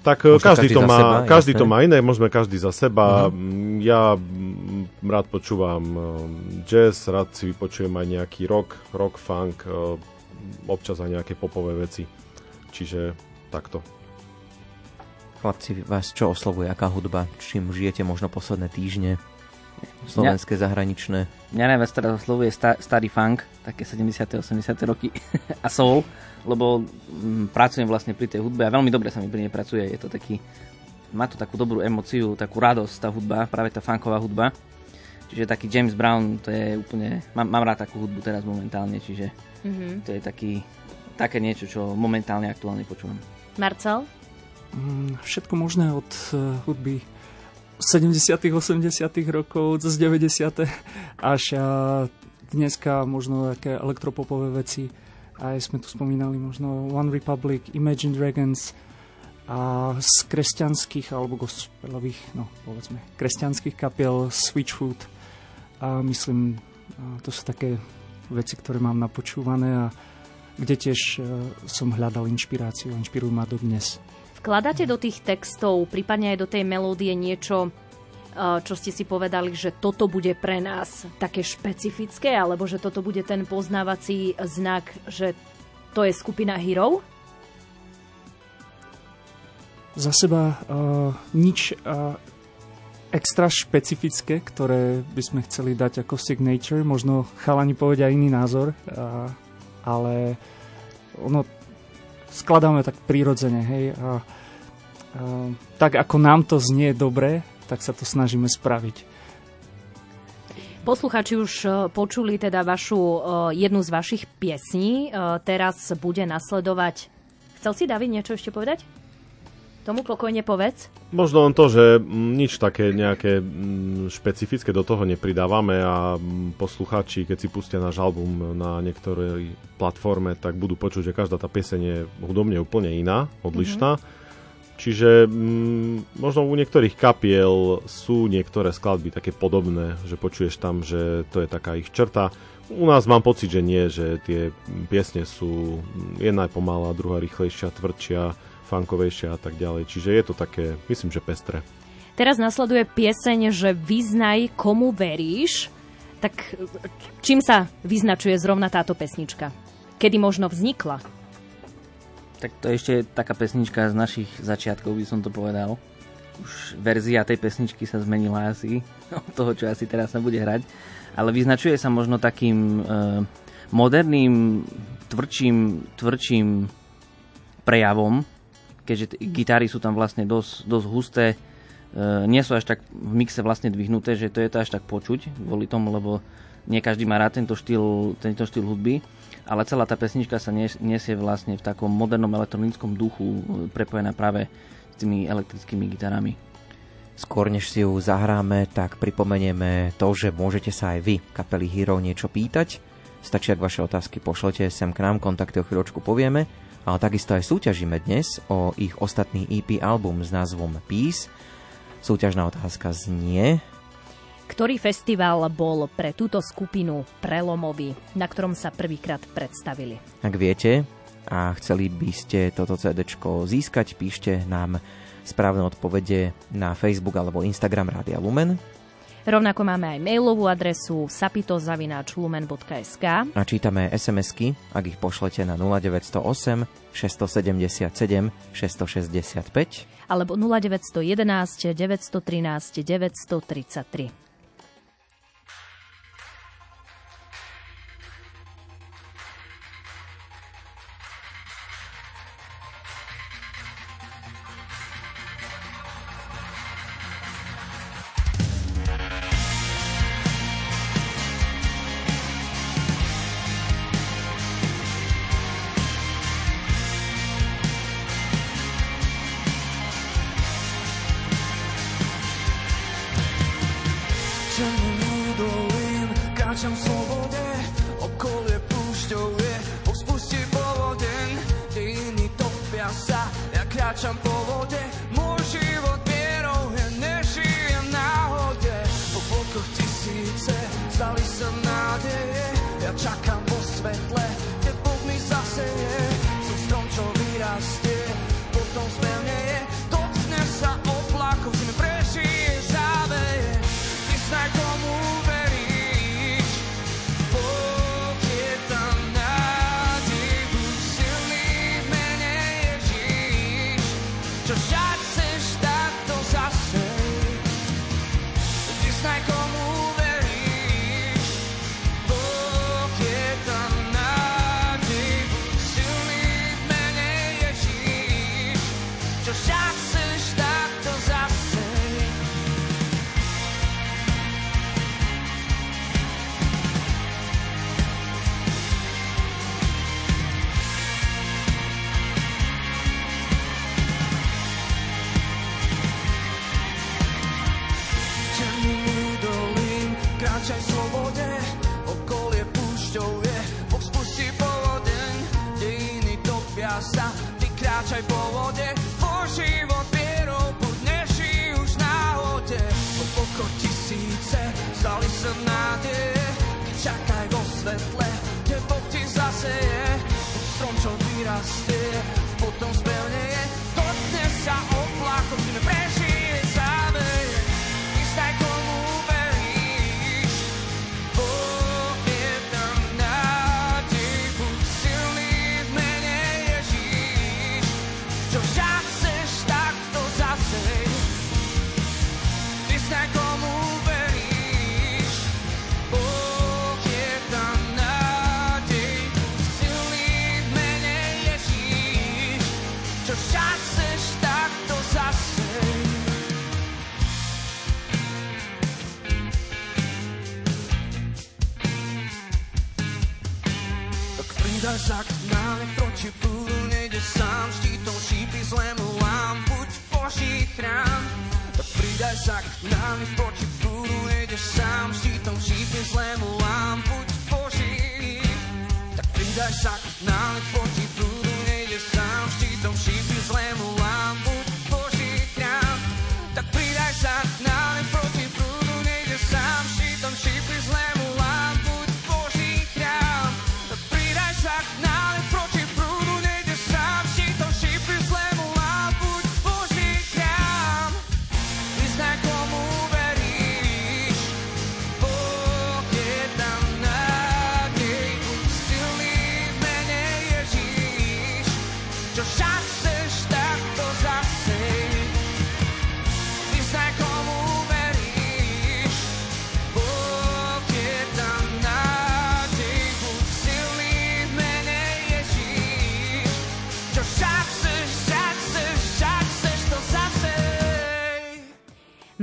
Tak Môže každý, každý to má, seba, každý to má iné, môžeme každý za seba. Uh-huh. Ja rád počúvam eh, jazz, rád si vypočujem aj nejaký rock, rock, funk, eh, občas aj nejaké popové veci. Čiže takto. Chlapci, vás čo oslovuje, aká hudba? Čím žijete možno posledné týždne? Slovenské, mňa, zahraničné? Mňa najviac teraz oslovuje sta, starý funk, také 70. 80. roky *laughs* a soul, lebo m, mm, pracujem vlastne pri tej hudbe a veľmi dobre sa mi pri nej pracuje. Je to taký, má to takú dobrú emociu, takú radosť tá hudba, práve tá funková hudba. Čiže taký James Brown, to je úplne, mám, mám rád takú hudbu teraz momentálne, čiže mm-hmm. to je taký, také niečo, čo momentálne aktuálne počúvam. Marcel? Mm, všetko možné od eh, hudby 70 80 rokov, z 90 až a dneska možno také elektropopové veci. Aj sme tu spomínali možno One Republic, Imagine Dragons a z kresťanských alebo gospelových, no povedzme, kresťanských kapiel Switchfoot. A myslím, to sú také veci, ktoré mám napočúvané a kde tiež eh, som hľadal inšpiráciu, inšpirujú ma dodnes. Vkladáte do tých textov, prípadne aj do tej melódie niečo, eh, čo ste si povedali, že toto bude pre nás také špecifické, alebo že toto bude ten poznávací znak, že to je skupina Hero? Za seba uh, nič uh, extra špecifické, ktoré by sme chceli dať ako signature. Možno chalani povedia iný názor, uh, ale ono skladáme tak prirodzene, hej, a, a tak ako nám to znie dobre, tak sa to snažíme spraviť. Posluchači už e, počuli teda vašu, e, jednu z vašich piesní. E, teraz bude nasledovať... Chcel si, David, niečo ešte povedať? Tomu pokojne povedz. Možno len to, že nič také nejaké špecifické do toho nepridávame a poslucháči, keď si pustia náš album na niektorej platforme, tak budú počuť, že každá tá pieseň je hudobne úplne iná, odlišná. Mm-hmm. Čiže mm, možno u niektorých kapiel sú niektoré skladby také podobné, že počuješ tam, že to je taká ich črta. U nás mám pocit, že nie, že tie piesne sú jedna je pomalá, druhá rýchlejšia, tvrdšia funkovejšia a tak ďalej. Čiže je to také, myslím, že pestre. Teraz nasleduje pieseň, že vyznaj komu veríš. Tak čím sa vyznačuje zrovna táto pesnička? Kedy možno vznikla? Tak to je ešte taká pesnička z našich začiatkov, by som to povedal. Už verzia tej pesničky sa zmenila asi *laughs* od toho, čo asi teraz sa bude hrať. Ale vyznačuje sa možno takým e, moderným, tvrdším, tvrdším prejavom, keďže t- gitáry sú tam vlastne dosť, dosť husté, e, nie sú až tak v mixe vlastne dvihnuté, že to je to až tak počuť kvôli tomu, lebo nie každý má rád tento štýl, tento štýl hudby, ale celá tá pesnička sa nesie vlastne v takom modernom elektronickom duchu, e, prepojená práve s tými elektrickými gitarami. Skôr než si ju zahráme, tak pripomenieme to, že môžete sa aj vy, kapely Hero, niečo pýtať. Stačí, ak vaše otázky pošlete sem k nám, kontakty o chvíľočku povieme ale takisto aj súťažíme dnes o ich ostatný EP album s názvom Peace. Súťažná otázka znie... Ktorý festival bol pre túto skupinu prelomový, na ktorom sa prvýkrát predstavili? Ak viete a chceli by ste toto CD získať, píšte nám správne odpovede na Facebook alebo Instagram Rádia Lumen Rovnako máme aj mailovú adresu sapitozavináčlumen.sk A čítame SMS-ky, ak ich pošlete na 0908 677 665 alebo 0911 913 933. kráčam v slobode, okolie púšťou je, povzpusti povodeň, kde iní topia sa, ja kráčam po vode, môj život mierou je, nežijem náhode. Po bokoch tisíce stali sa nádeje, ja čakám po svetle, kde Boh mi zaseje, som strom, čo vyrastie, potom zmelneje, dotkne sa oblaku, zime prežijem.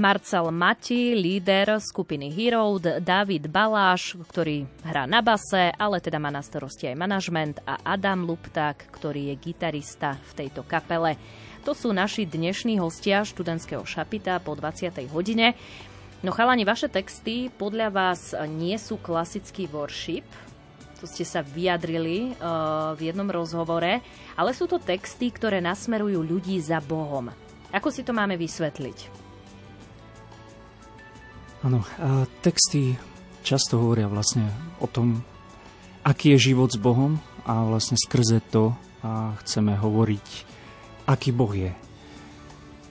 Marcel Mati, líder skupiny Hero, David Baláš, ktorý hrá na base, ale teda má na starosti aj manažment a Adam Lupták, ktorý je gitarista v tejto kapele. To sú naši dnešní hostia študentského šapita po 20. hodine. No chalani, vaše texty podľa vás nie sú klasický worship, to ste sa vyjadrili uh, v jednom rozhovore, ale sú to texty, ktoré nasmerujú ľudí za Bohom. Ako si to máme vysvetliť? Áno, texty často hovoria vlastne o tom, aký je život s Bohom a vlastne skrze to a chceme hovoriť, aký Boh je.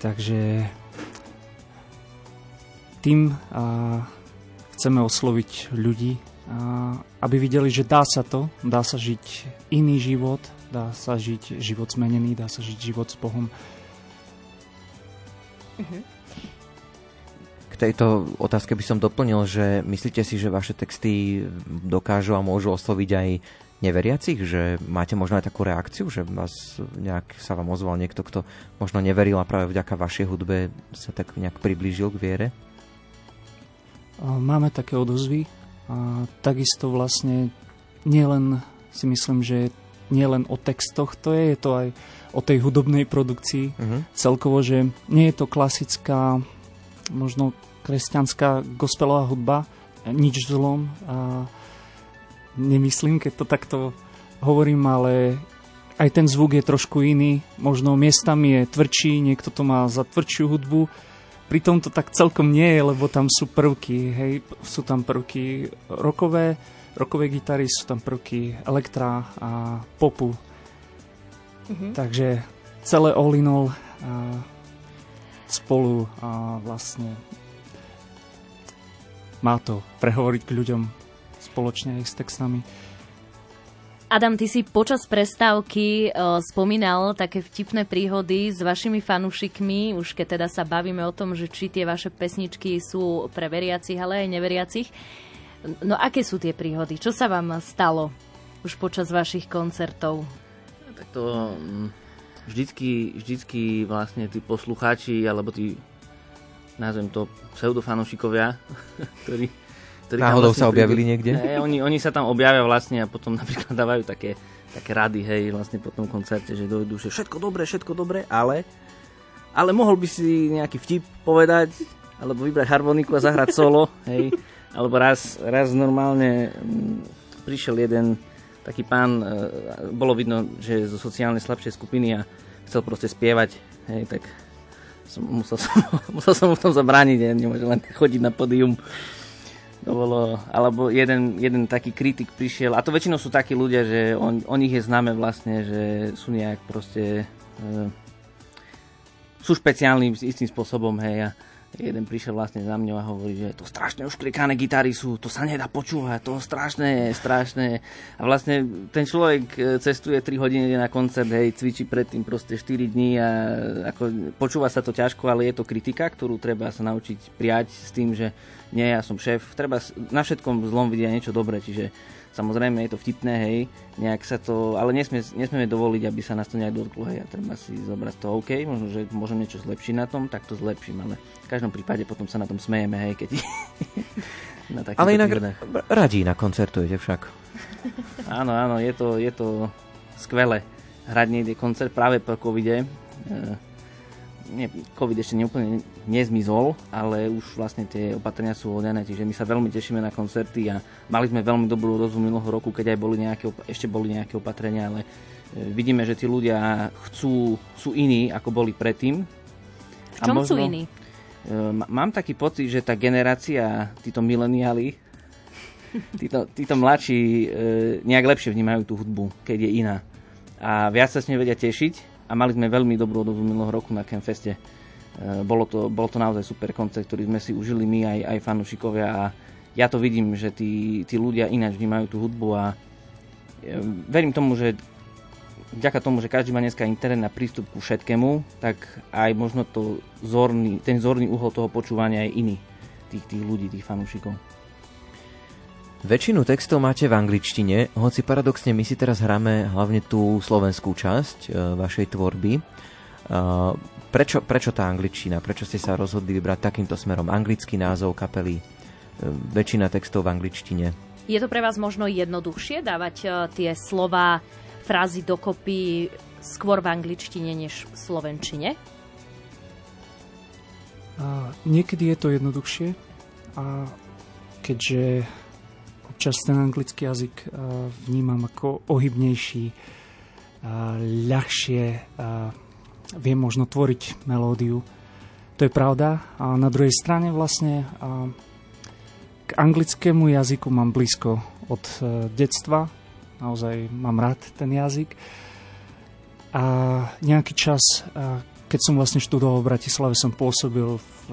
Takže tým a chceme osloviť ľudí, a aby videli, že dá sa to, dá sa žiť iný život, dá sa žiť život zmenený, dá sa žiť život s Bohom. Mm-hmm tejto otázke by som doplnil, že myslíte si, že vaše texty dokážu a môžu osloviť aj neveriacich, že máte možno aj takú reakciu, že vás nejak sa vám ozval niekto, kto možno neveril a práve vďaka vašej hudbe sa tak nejak priblížil k viere? Máme také odozvy a takisto vlastne nielen si myslím, že nielen o textoch to je, je to aj o tej hudobnej produkcii uh-huh. celkovo, že nie je to klasická možno kresťanská gospelová hudba, nič zlom a nemyslím, keď to takto hovorím, ale aj ten zvuk je trošku iný, možno miestami je tvrdší, niekto to má za tvrdšiu hudbu, pritom to tak celkom nie je, lebo tam sú prvky, hej, sú tam prvky rokové, rokové gitary, sú tam prvky elektra a popu. Mm-hmm. Takže celé all in all a spolu a vlastne má to prehovoriť k ľuďom spoločne aj s textami. Adam, ty si počas prestávky uh, spomínal také vtipné príhody s vašimi fanúšikmi, už keď teda sa bavíme o tom, že či tie vaše pesničky sú pre veriacich, ale aj neveriacich. No aké sú tie príhody? Čo sa vám stalo už počas vašich koncertov? Tak to mm, vždycky, vždycky vlastne tí poslucháči alebo tí nazvem to pseudofanošikovia, *laughs* ktorí, ktorí Náhodou vlastne sa objavili prídu, niekde? Ne, oni, oni sa tam objavia vlastne a potom napríklad dávajú také, také rady, hej, vlastne po tom koncerte, že dojdu, že všetko dobre, všetko dobre, ale ale mohol by si nejaký vtip povedať, alebo vybrať harmoniku a zahrať solo, hej, *laughs* alebo raz, raz normálne m, mm, prišiel jeden taký pán, e, bolo vidno, že je zo sociálne slabšej skupiny a chcel proste spievať, hej, tak som, musel, *laughs* som, musel som mu v tom zabrániť, ja nemôžem len chodiť na pódium. To bolo, alebo jeden, jeden taký kritik prišiel, a to väčšinou sú takí ľudia, že on, o nich je známe vlastne, že sú nejak proste, e, sú špeciálnym istým spôsobom, hej, a jeden prišiel vlastne za mňou a hovorí, že to strašne ušklikané gitary sú, to sa nedá počúvať, to strašné, strašné. A vlastne ten človek e, cestuje 3 hodiny na koncert, hej, cvičí predtým proste 4 dní a ako, počúva sa to ťažko, ale je to kritika, ktorú treba sa naučiť prijať s tým, že nie, ja som šéf, treba na všetkom zlom vidieť niečo dobré, čiže Samozrejme je to vtipné, hej, nejak sa to, ale nesmie, nesmieme dovoliť, aby sa nás to nejak dotklo, hej, a treba si zobrať to OK, možno, že môžem niečo zlepšiť na tom, tak to zlepším, ale v každom prípade potom sa na tom smejeme, hej, keď *laughs* na Ale inak týždne. radí na koncertujete však. áno, áno, je to, je to skvelé hrať niekde koncert práve po covide. E, nie, COVID ešte neúplne nezmizol, ale už vlastne tie opatrenia sú hodené, čiže my sa veľmi tešíme na koncerty a mali sme veľmi dobrú rozum minulého roku, keď aj boli nejaké, ešte boli nejaké opatrenia, ale e, vidíme, že tí ľudia chcú, sú iní, ako boli predtým. V čom a možno, sú iní? E, mám taký pocit, že tá generácia, títo mileniáli, títo, títo mladší e, nejak lepšie vnímajú tú hudbu, keď je iná. A viac sa s nej vedia tešiť a mali sme veľmi dobrú odozvu minulého roku na Campfeste. E, bolo to, bolo to naozaj super koncert, ktorý sme si užili my aj, aj fanúšikovia a ja to vidím, že tí, tí ľudia ináč vnímajú tú hudbu a e, verím tomu, že vďaka tomu, že každý má dneska internet na prístup ku všetkému, tak aj možno to zorný, ten zorný uhol toho počúvania je iný tých, tých ľudí, tých fanúšikov. Väčšinu textov máte v angličtine, hoci paradoxne my si teraz hráme hlavne tú slovenskú časť e, vašej tvorby. E, Prečo, prečo tá angličtina? Prečo ste sa rozhodli vybrať takýmto smerom? Anglický názov kapely, väčšina textov v angličtine. Je to pre vás možno jednoduchšie dávať tie slova, frázy dokopy skôr v angličtine než v slovenčine? A niekedy je to jednoduchšie a keďže občas ten anglický jazyk vnímam ako ohybnejší, ľahšie viem možno tvoriť melódiu. To je pravda. A na druhej strane vlastne k anglickému jazyku mám blízko od detstva. Naozaj mám rád ten jazyk. A nejaký čas, keď som vlastne študoval v Bratislave, som pôsobil, v,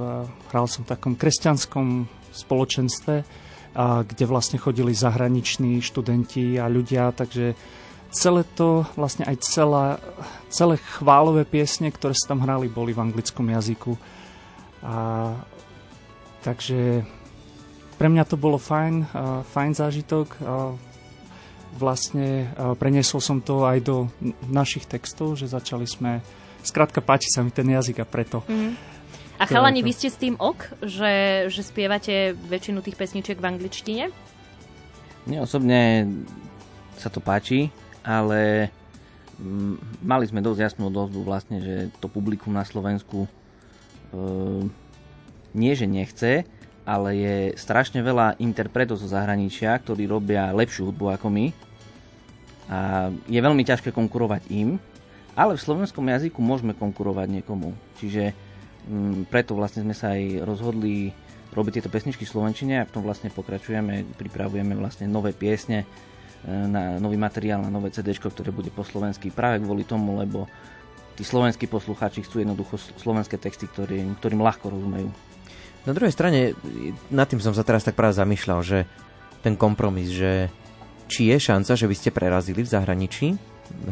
hral som v takom kresťanskom spoločenstve, kde vlastne chodili zahraniční študenti a ľudia, takže celé to, vlastne aj celá, celé chválové piesne, ktoré sa tam hrali, boli v anglickom jazyku. A, takže pre mňa to bolo fajn, a, fajn zážitok. A, vlastne a, preniesol som to aj do našich textov, že začali sme... Skrátka, páči sa mi ten jazyk a preto. Mm. A chalani, vy ste s tým ok, že, že spievate väčšinu tých pesničiek v angličtine? Mne osobne sa to páči ale mm, mali sme dosť jasnú odozvu vlastne, že to publikum na Slovensku e, nie, že nechce, ale je strašne veľa interpretov zo zahraničia, ktorí robia lepšiu hudbu ako my. A je veľmi ťažké konkurovať im, ale v slovenskom jazyku môžeme konkurovať niekomu. Čiže preto vlastne sme sa aj rozhodli robiť tieto pesničky v Slovenčine a v tom vlastne pokračujeme, pripravujeme vlastne nové piesne, na nový materiál, na nové CD, ktoré bude po slovensky práve kvôli tomu, lebo tí slovenskí poslucháči chcú jednoducho slovenské texty, ktorý, ktorým ľahko rozumejú. Na druhej strane, nad tým som sa teraz tak práve zamýšľal, že ten kompromis, že či je šanca, že by ste prerazili v zahraničí,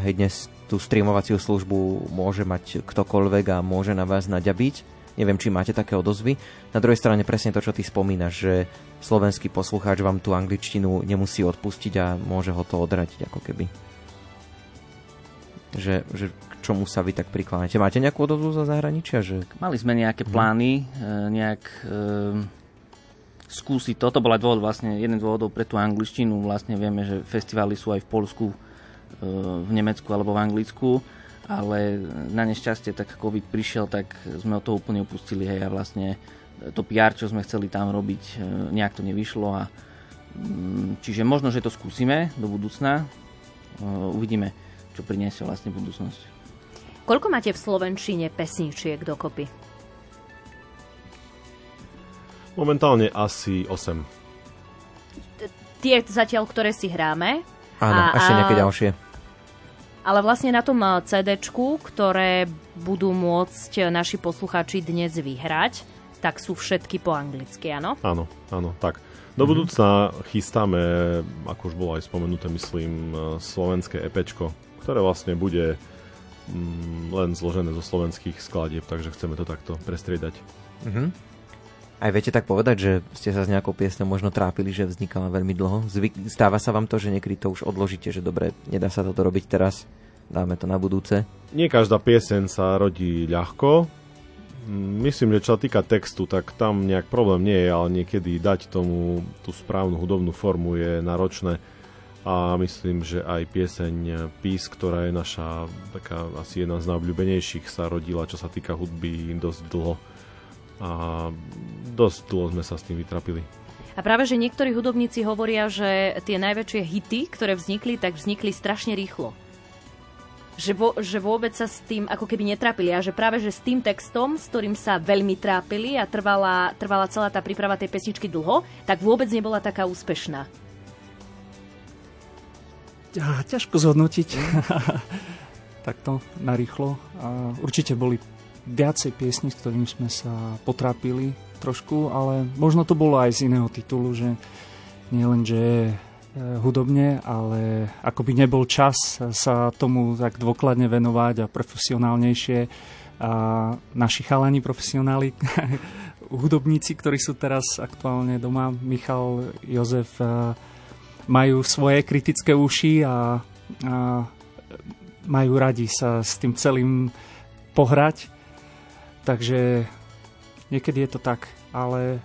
hej, dnes tú streamovaciu službu môže mať ktokoľvek a môže na vás naďabiť, Neviem, či máte také odozvy. Na druhej strane presne to, čo ty spomínaš, že slovenský poslucháč vám tú angličtinu nemusí odpustiť a môže ho to odratiť ako keby. Že, že k čomu sa vy tak prikláňate? Máte nejakú odozvu za zahraničia? Že... Mali sme nejaké plány, hmm. nejak e, skúsiť toto. bol aj dôvod, vlastne jeden dôvodov pre tú angličtinu. Vlastne vieme, že festivály sú aj v Polsku, v Nemecku alebo v Anglicku ale na nešťastie tak COVID prišiel, tak sme od toho úplne upustili hej, a vlastne to PR, čo sme chceli tam robiť, e, nejak to nevyšlo a mm, čiže možno, že to skúsime do budúcna, e, uvidíme, čo priniesie vlastne budúcnosť. Koľko máte v Slovenčine pesničiek dokopy? Momentálne asi 8. Tie zatiaľ, ktoré si hráme. Áno, a, ešte nejaké ďalšie ale vlastne na tom eh, CD, ktoré budú môcť naši poslucháči dnes vyhrať, tak sú všetky po anglicky, áno? Áno, áno, tak. Do budúcna chystáme, ako už bolo aj spomenuté, myslím, eh, slovenské EPčko, ktoré vlastne bude mm, len zložené zo slovenských skladieb, takže chceme to takto prestriedať. Mm-hmm. Aj viete tak povedať, že ste sa s nejakou piesňou možno trápili, že vznikala veľmi dlho? Zvyk, stáva sa vám to, že niekedy to už odložíte, že dobre, nedá sa toto robiť teraz, dáme to na budúce? Nie každá pieseň sa rodí ľahko. Myslím, že čo sa týka textu, tak tam nejak problém nie je, ale niekedy dať tomu tú správnu hudobnú formu je náročné. A myslím, že aj pieseň Pís, ktorá je naša taká asi jedna z najobľúbenejších, sa rodila, čo sa týka hudby, dosť dlho a dosť dlho sme sa s tým vytrapili. A práve, že niektorí hudobníci hovoria, že tie najväčšie hity, ktoré vznikli, tak vznikli strašne rýchlo. Že, vo, že vôbec sa s tým ako keby netrapili a že práve, že s tým textom, s ktorým sa veľmi trápili a trvala, trvala celá tá príprava tej pesničky dlho, tak vôbec nebola taká úspešná. Ťažko zhodnotiť *laughs* takto narýchlo. A určite boli viacej piesní, s ktorými sme sa potrápili trošku, ale možno to bolo aj z iného titulu, že nie len, že je hudobne, ale ako by nebol čas sa tomu tak dôkladne venovať a profesionálnejšie. A naši chalani profesionáli, *laughs* hudobníci, ktorí sú teraz aktuálne doma, Michal, Jozef, majú svoje kritické uši a, a majú radi sa s tým celým pohrať. Takže niekedy je to tak, ale...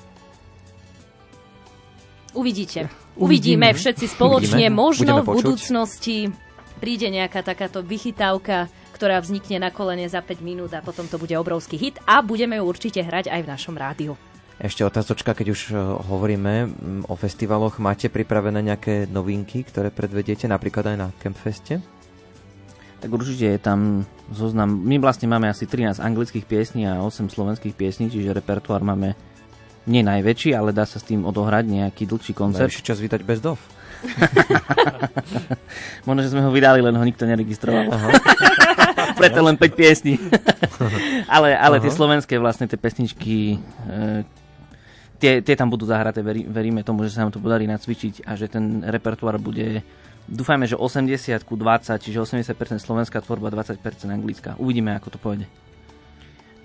Uvidíte. Uvidíme, Uvidíme všetci spoločne. Uvidíme. Možno v budúcnosti príde nejaká takáto vychytávka, ktorá vznikne na kolene za 5 minút a potom to bude obrovský hit a budeme ju určite hrať aj v našom rádiu. Ešte otázočka, keď už e, hovoríme o festivaloch, máte pripravené nejaké novinky, ktoré predvediete napríklad aj na Campfeste? Tak určite je tam zoznam. My vlastne máme asi 13 anglických piesní a 8 slovenských piesní, čiže repertoár máme nie najväčší, ale dá sa s tým odohrať nejaký dlhší koncert. Najvyšší čas vydať bez dov. *laughs* Možno, že sme ho vydali, len ho nikto neregistroval. *laughs* Preto len 5 piesní. *laughs* ale ale tie slovenské vlastne, tie pesničky, e, tie, tie tam budú zahraté, verí, veríme tomu, že sa nám to podarí nacvičiť a že ten repertoár bude dúfajme, že 80 ku 20, čiže 80% slovenská tvorba, 20% anglická. Uvidíme, ako to pôjde.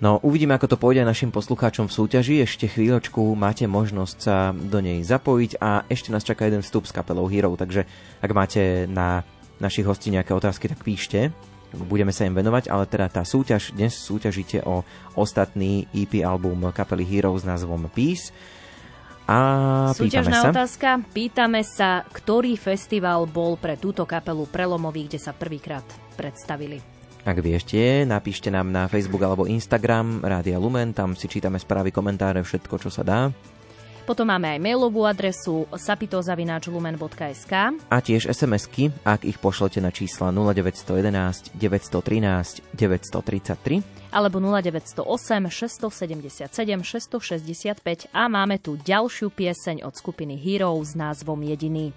No, uvidíme, ako to pôjde našim poslucháčom v súťaži. Ešte chvíľočku máte možnosť sa do nej zapojiť a ešte nás čaká jeden vstup s kapelou Hero, takže ak máte na našich hostí nejaké otázky, tak píšte. Budeme sa im venovať, ale teda tá súťaž, dnes súťažíte o ostatný EP album kapely Hero s názvom Peace. A Súťažná sa. otázka. Pýtame sa, ktorý festival bol pre túto kapelu prelomový, kde sa prvýkrát predstavili. Ak viete, napíšte nám na Facebook alebo Instagram Rádia Lumen, tam si čítame správy, komentáre, všetko, čo sa dá. Potom máme aj mailovú adresu sapitozavináčlumen.sk a tiež SMS-ky, ak ich pošlete na čísla 0911 913 933 alebo 0908 677 665 a máme tu ďalšiu pieseň od skupiny Heroes s názvom Jediný.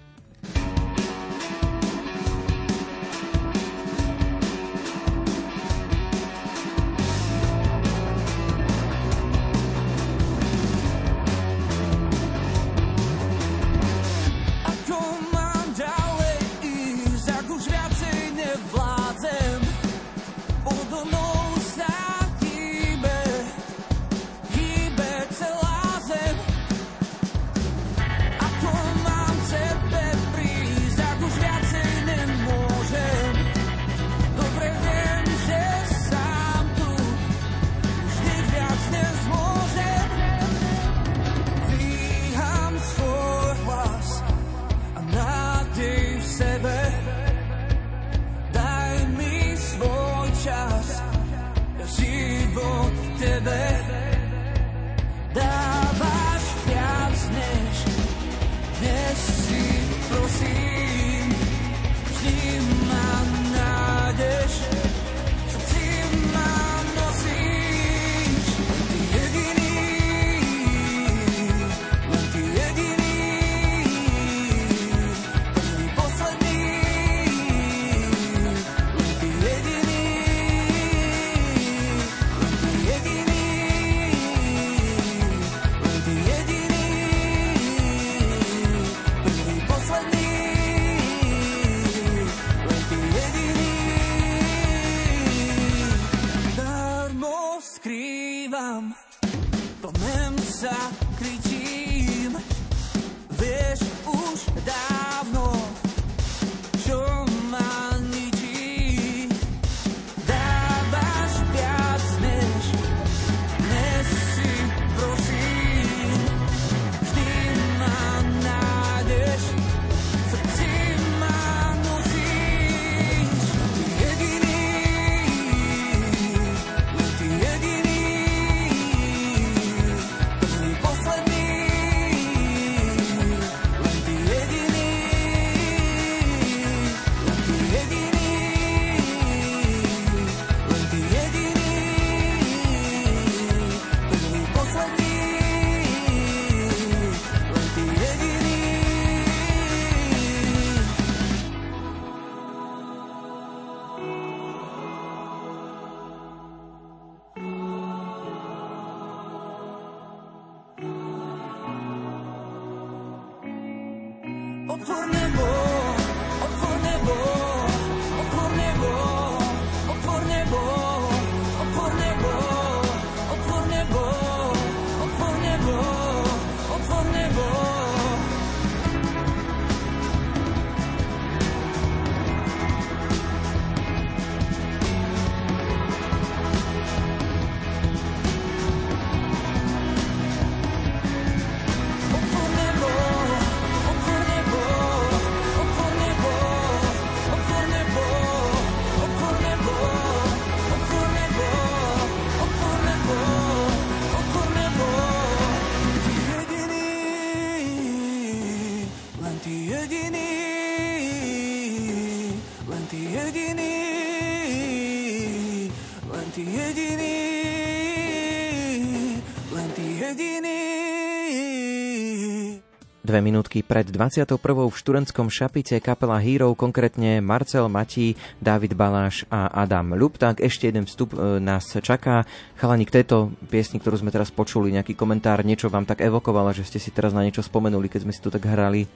Dve minútky pred 21. v študentskom šapice kapela Hero, konkrétne Marcel Matí, David Baláš a Adam Ľupták. Ešte jeden vstup e, nás čaká. Chalani, k tejto piesni, ktorú sme teraz počuli, nejaký komentár, niečo vám tak evokovala, že ste si teraz na niečo spomenuli, keď sme si tu tak hrali?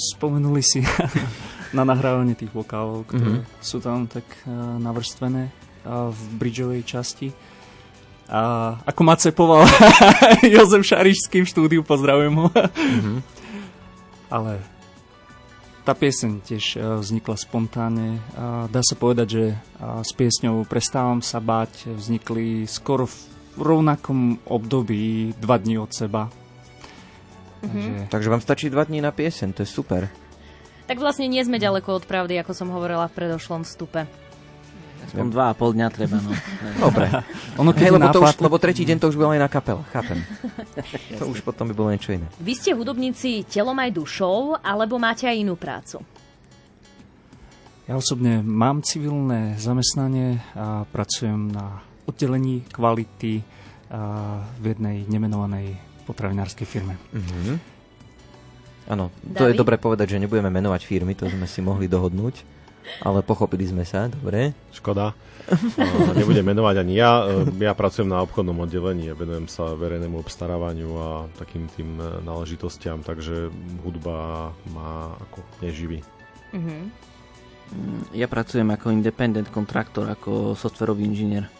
Spomenuli si *laughs* na nahrávanie tých vokálov, ktoré mm-hmm. sú tam tak uh, navrstvené v bridgeovej časti. A ako ma cepoval *laughs* Jozef Šarišský v štúdiu, pozdravujem ho. mm-hmm. Ale tá pieseň tiež e, vznikla spontánne. A dá sa povedať, že s piesňou Prestávam sa báť vznikli skoro v rovnakom období dva dní od seba. Mm-hmm. Takže... Takže vám stačí dva dní na pieseň, to je super. Tak vlastne nie sme ďaleko od pravdy, ako som hovorila v predošlom vstupe. Aspoň dva a pol dňa treba, no. *laughs* Dobre. Ono, keď hey, lebo, to už, lebo tretí deň to už bola aj na kapela, chápem. *laughs* to už potom by bolo niečo iné. Vy ste hudobníci telom aj dušou, alebo máte aj inú prácu? Ja osobne mám civilné zamestnanie a pracujem na oddelení kvality v jednej nemenovanej potravinárskej firme. Mm-hmm. Áno, to David? je dobre povedať, že nebudeme menovať firmy, to sme si mohli dohodnúť ale pochopili sme sa, dobre. Škoda. Nebudem menovať ani ja. Ja pracujem na obchodnom oddelení a venujem sa verejnému obstarávaniu a takým tým náležitostiam, takže hudba má ako neživý. Mm-hmm. Ja pracujem ako independent kontraktor, ako softverový inžinier.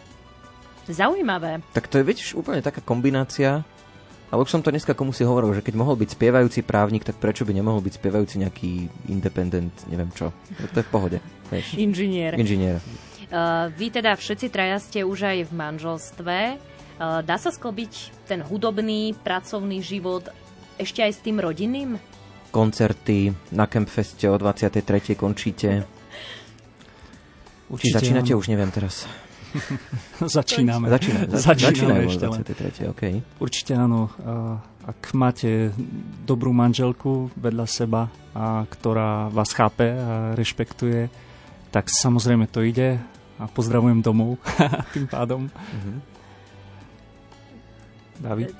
Zaujímavé. Tak to je, vieš, úplne taká kombinácia ale už som to dneska komu si hovoril, že keď mohol byť spievajúci právnik, tak prečo by nemohol byť spievajúci nejaký independent, neviem čo. To je v pohode. Vieš. Inžinier. Inžinier. Uh, vy teda všetci traja ste už aj v manželstve. Uh, dá sa sklobiť ten hudobný, pracovný život ešte aj s tým rodinným? Koncerty, na Campfeste o 23. končíte. *laughs* Určite Či začínate, áno. už neviem teraz. *laughs* Začíname. Začíname, začíname, začíname ešte 23. Okay. Určite áno. Ak máte dobrú manželku vedľa seba, a ktorá vás chápe a rešpektuje, tak samozrejme to ide a pozdravujem domov *laughs* tým pádom. Mm-hmm. David?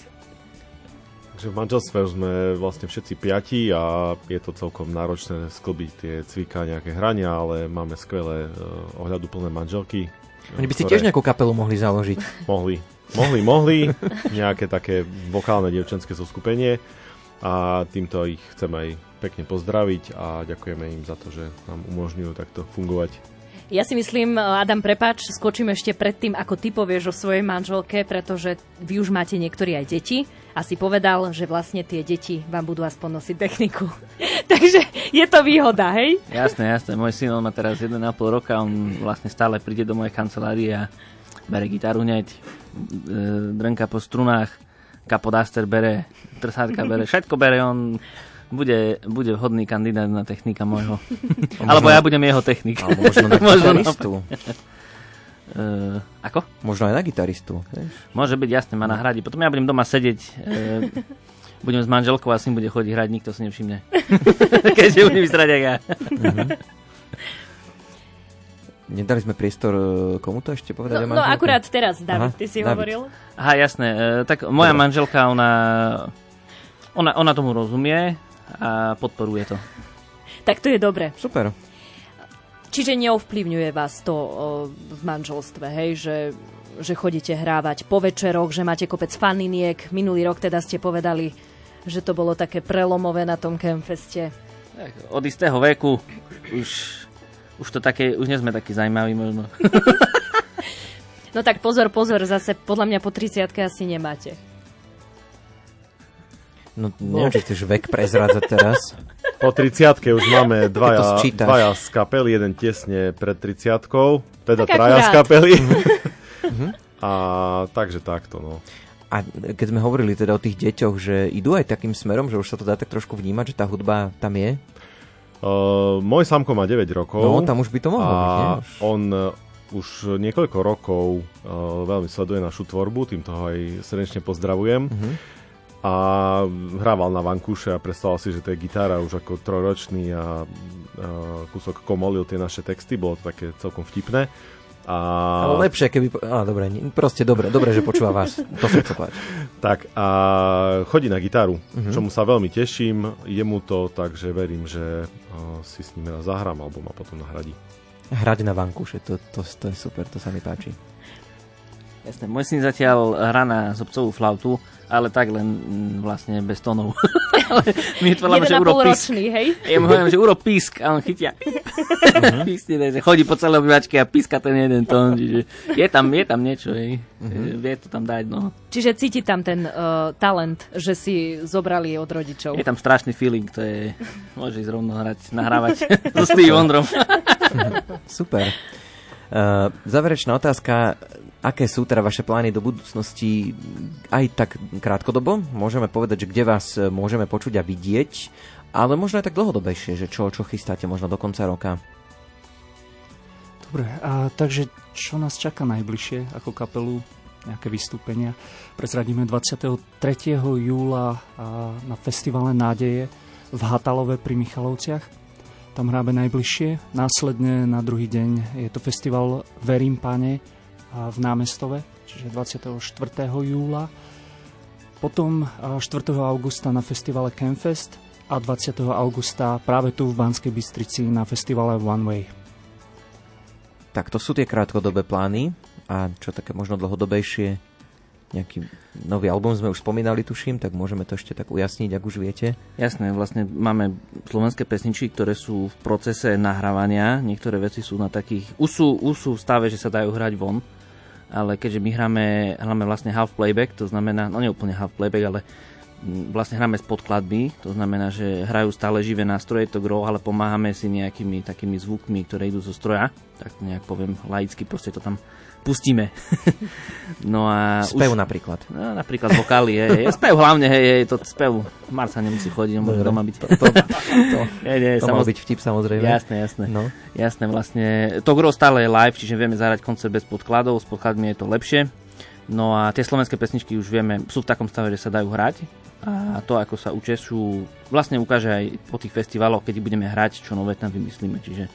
Takže v manželstve už sme vlastne všetci piati a je to celkom náročné sklbiť tie cvika, nejaké hrania, ale máme skvelé uh, ohľaduplné manželky, oni by si tiež nejakú kapelu mohli založiť. Mohli. Mohli, mohli. Nejaké také vokálne dievčenské zoskupenie. A týmto ich chcem aj pekne pozdraviť a ďakujeme im za to, že nám umožňujú takto fungovať. Ja si myslím, Adam, prepáč, skočím ešte pred tým, ako ty povieš o svojej manželke, pretože vy už máte niektorí aj deti a si povedal, že vlastne tie deti vám budú aspoň nosiť techniku. *laughs* Takže je to výhoda, hej? Jasné, jasné. Môj syn on má teraz 1,5 roka, on vlastne stále príde do mojej kancelárie a bere gitaru hneď, e, drnka po strunách, kapodaster bere, trsátka bere, *laughs* všetko bere, on bude, bude vhodný kandidát na technika môjho. *laughs* Alebo ja budem jeho technik. Alebo možno na *laughs* gitaristu. Uh, ako? Možno aj na gitaristu. Vieš? Môže byť, jasne, ma nahradí. Potom ja budem doma sedieť, uh, budem s manželkou a syn bude chodiť hrať, nikto si nevšimne. *laughs* Keďže budem vyzerať aj ja. uh-huh. Nedali sme priestor, e, komu to ešte povedať? No, no akurát teraz, David, Aha, ty si David. hovoril. Aha, jasné. Uh, tak moja Dobre. manželka, ona, ona, ona tomu rozumie a podporuje to. Tak to je dobre. Super. Čiže neovplyvňuje vás to o, v manželstve, hej, že, že chodíte hrávať po večeroch, že máte kopec faniniek. Minulý rok teda ste povedali, že to bolo také prelomové na tom campfeste. Od istého veku už, už to také, už nie sme takí zaujímaví možno. *laughs* *laughs* no tak pozor, pozor, zase podľa mňa po 30 asi nemáte. No, neviem, či chceš vek prezrádzať teraz. *laughs* Po 30 už máme *laughs* dvaja, dvaja z kapely, jeden tesne pred 30 teda tak traja z kapely. Mhm. *laughs* A takže takto, no. A keď sme hovorili teda o tých deťoch, že idú aj takým smerom, že už sa to dá tak trošku vnímať, že tá hudba tam je? Uh, môj samko má 9 rokov. No, tam už by to mohlo a byť, nie? on uh, už niekoľko rokov uh, veľmi sleduje našu tvorbu, týmto ho aj srdečne pozdravujem. Uh-huh a hrával na vankúše a predstavoval si, že to je gitara už ako troročný a, a kúsok komolil tie naše texty, bolo to také celkom vtipné. A... Ale lepšie, keby... Á, dobre, proste dobre, dobre, že počúva vás. To som chcel povedať. *laughs* Tak a chodí na gitaru, uh-huh. čomu sa veľmi teším. Je mu to, takže verím, že uh, si s ním raz zahrám, alebo ma potom nahradí. Hrať na vankúše, to, to, to je super, to sa mi páči. Jasné, môj syn zatiaľ hrá na zobcovú flautu, ale tak len mm, vlastne bez tónov. *laughs* my tvoláme, že urob písk. hej? Ja mu hovorím, že urob písk a on chytia. Uh-huh. *laughs* Písne, že chodí po celé obyvačke a píska ten jeden tón. Čiže je tam, je tam niečo, hej. Uh-huh. Vie to tam dať, no. Čiže cíti tam ten uh, talent, že si zobrali od rodičov. Je tam strašný feeling, to je... Môže ísť rovno hrať, nahrávať *laughs* so Steve Wondrom. Super. Uh, záverečná otázka Aké sú teda vaše plány do budúcnosti aj tak krátkodobo? Môžeme povedať, že kde vás e, môžeme počuť a vidieť, ale možno aj tak dlhodobejšie, že čo, čo chystáte možno do konca roka? Dobre, a takže čo nás čaká najbližšie ako kapelu? Nejaké vystúpenia? Prezradíme 23. júla na festivale Nádeje v Hatalove pri Michalovciach. Tam hráme najbližšie. Následne na druhý deň je to festival Verím Pane, v námestove, čiže 24. júla. Potom 4. augusta na festivale Campfest a 20. augusta práve tu v Banskej Bystrici na festivale One Way. Tak to sú tie krátkodobé plány a čo také možno dlhodobejšie nejaký nový album sme už spomínali, tuším, tak môžeme to ešte tak ujasniť, ak už viete. Jasné, vlastne máme slovenské pesničky, ktoré sú v procese nahrávania. Niektoré veci sú na takých... Už sú, už sú v stave, že sa dajú hrať von ale keďže my hráme, hráme vlastne half playback, to znamená, no nie úplne half playback, ale vlastne hráme s podkladmi, to znamená, že hrajú stále živé nástroje, to gro, ale pomáhame si nejakými takými zvukmi, ktoré idú zo stroja, tak nejak poviem laicky, proste to tam pustíme. *laughs* no a spev už, napríklad. No, napríklad vokály, hej, hej. Spev hlavne, hej, hej, to spev. Marca nemusí chodiť, on môže doma byť. To, to, to, *laughs* je, nie, to samoz... mal byť vtip samozrejme. Jasné, jasné. No. Jasné, vlastne. To gro stále je live, čiže vieme zahrať koncert bez podkladov, s podkladmi je to lepšie. No a tie slovenské pesničky už vieme, sú v takom stave, že sa dajú hrať. A to, ako sa učesú, vlastne ukáže aj po tých festivaloch, keď budeme hrať, čo nové tam vymyslíme. Čiže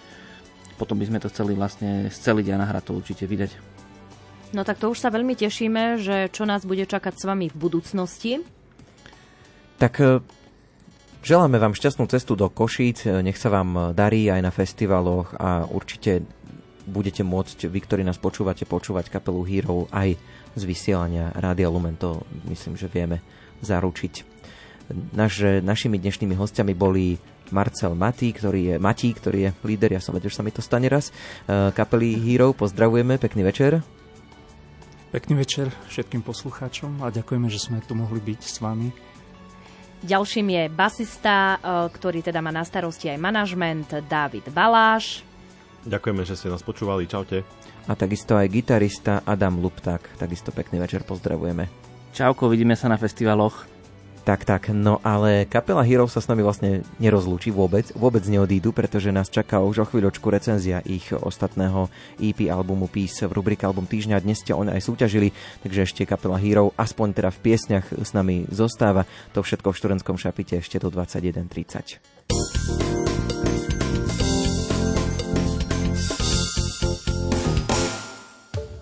potom by sme to chceli vlastne sceliť a nahrať to určite vydať. No tak to už sa veľmi tešíme, že čo nás bude čakať s vami v budúcnosti. Tak e, želáme vám šťastnú cestu do Košíc, e, nech sa vám darí aj na festivaloch a určite budete môcť, vy, ktorí nás počúvate, počúvať kapelu Hero aj z vysielania Rádia Lumen, to myslím, že vieme zaručiť. Naš, našimi dnešnými hostiami boli Marcel Matý, ktorý je, Matí, ktorý je líder, ja som vedel, že sa mi to stane raz, e, kapely Hero, pozdravujeme, pekný večer. Pekný večer všetkým poslucháčom a ďakujeme, že sme tu mohli byť s vami. Ďalším je basista, e, ktorý teda má na starosti aj manažment, David Baláš. Ďakujeme, že ste nás počúvali. Čaute. A takisto aj gitarista Adam Lupták. Takisto pekný večer pozdravujeme. Čauko, vidíme sa na festivaloch. Tak, tak, no ale kapela Hero sa s nami vlastne nerozlúči vôbec, vôbec neodídu, pretože nás čaká už o chvíľočku recenzia ich ostatného EP albumu Peace v rubrike Album týždňa. Dnes ste on aj súťažili, takže ešte kapela Hero aspoň teda v piesňach s nami zostáva. To všetko v študentskom šapite ešte do 21.30.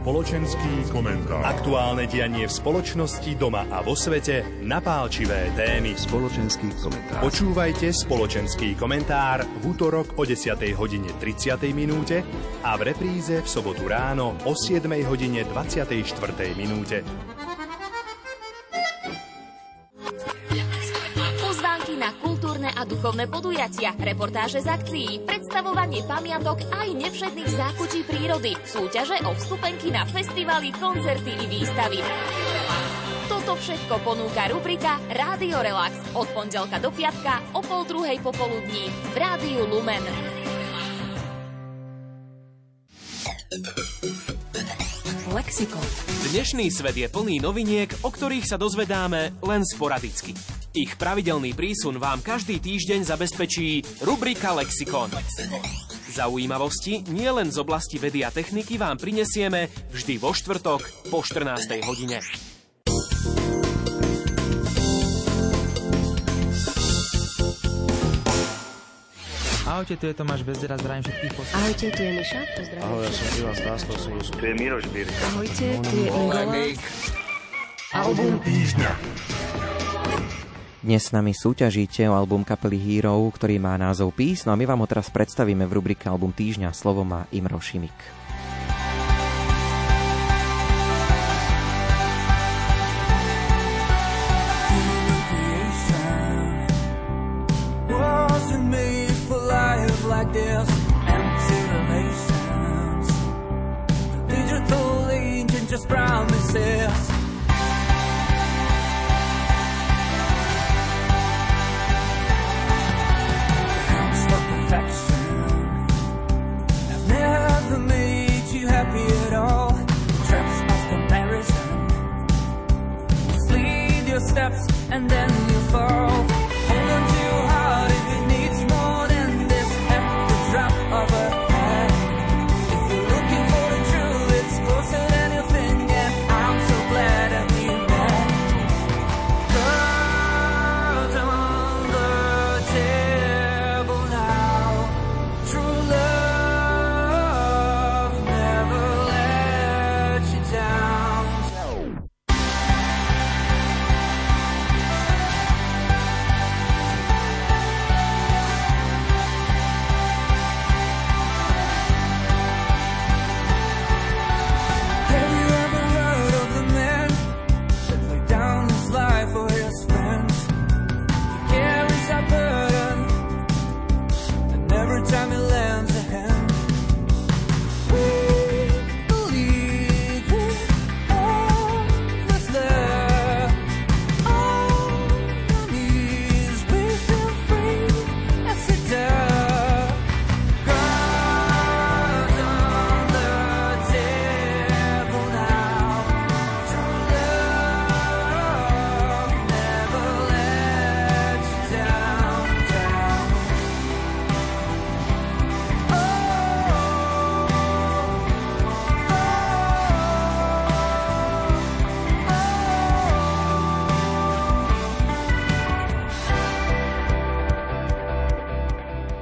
Spoločenský komentár. Aktuálne dianie v spoločnosti, doma a vo svete, napálčivé témy. Spoločenský komentár. Počúvajte spoločenský komentár v útorok o 10. hodine 30. minúte a v repríze v sobotu ráno o 7. hodine 24. minúte. A duchovné podujatia, reportáže z akcií, predstavovanie pamiatok aj nevšetných zákučí prírody, súťaže o vstupenky na festivaly, koncerty i výstavy. Toto všetko ponúka rubrika Rádio Relax od pondelka do piatka o pol druhej popoludní v Rádiu Lumen. Lexikon. Dnešný svet je plný noviniek, o ktorých sa dozvedáme len sporadicky. Ich pravidelný prísun vám každý týždeň zabezpečí rubrika Lexikon. Zaujímavosti nielen z oblasti vedy a techniky vám prinesieme vždy vo štvrtok po 14. hodine. Ahojte, tu je Tomáš Bezdera, zdravím všetkých posledných. Ahojte, tu je Miša, pozdravím. Ahoj, ja som Ivan Stásko, som Tu je Miroš Birka. Ahojte, tu je Ingola. Album týždňa. Dnes s nami súťažíte o album kapely Hero, ktorý má názov Peace, no a my vám ho teraz predstavíme v rubrike Album týždňa. Slovo má Imro Šimik. And then you fall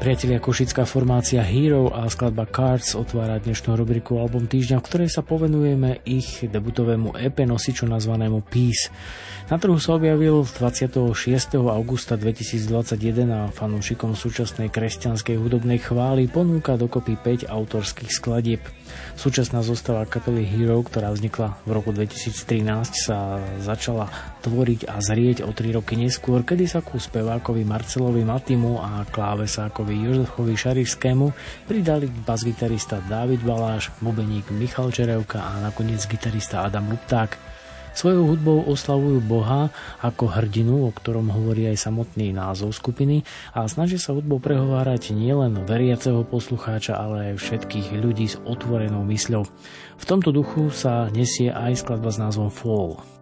Priatelia, košická formácia Hero a skladba Cards otvára dnešnú rubriku Album týždňa, v ktorej sa povenujeme ich debutovému EP nosiču nazvanému Peace. Na trhu sa objavil 26. augusta 2021 a fanúšikom súčasnej kresťanskej hudobnej chvály ponúka dokopy 5 autorských skladieb. Súčasná zostava kapely Hero, ktorá vznikla v roku 2013, sa začala tvoriť a zrieť o 3 roky neskôr, kedy sa ku spevákovi Marcelovi Matimu a klávesákovi Jozefovi Šarivskému pridali bas-gitarista David Baláš, bubeník Michal Čerevka a nakoniec gitarista Adam Lupták. Svojou hudbou oslavujú Boha ako hrdinu, o ktorom hovorí aj samotný názov skupiny a snaží sa hudbou prehovárať nielen veriaceho poslucháča, ale aj všetkých ľudí s otvorenou mysľou. V tomto duchu sa nesie aj skladba s názvom Fall.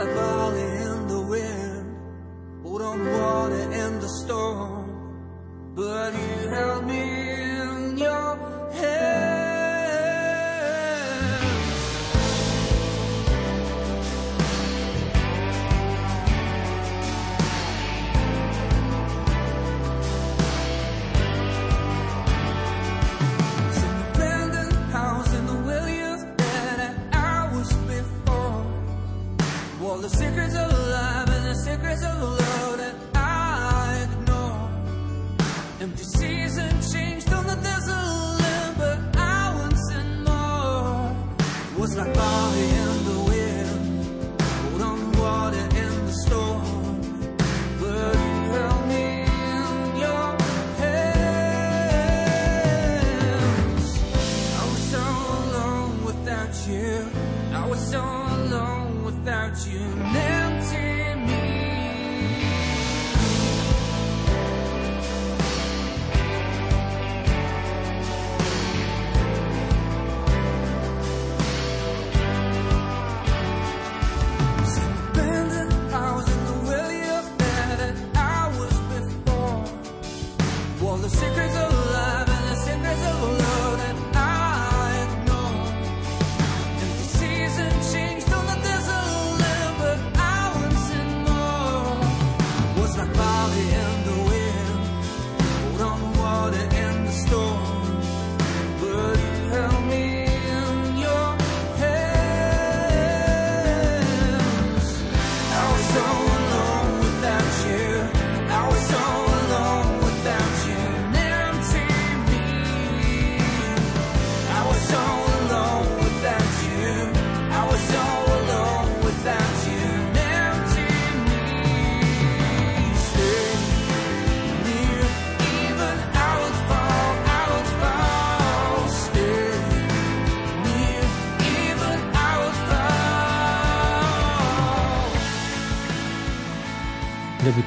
Like barley in the wind, hold on water in the storm. But you held me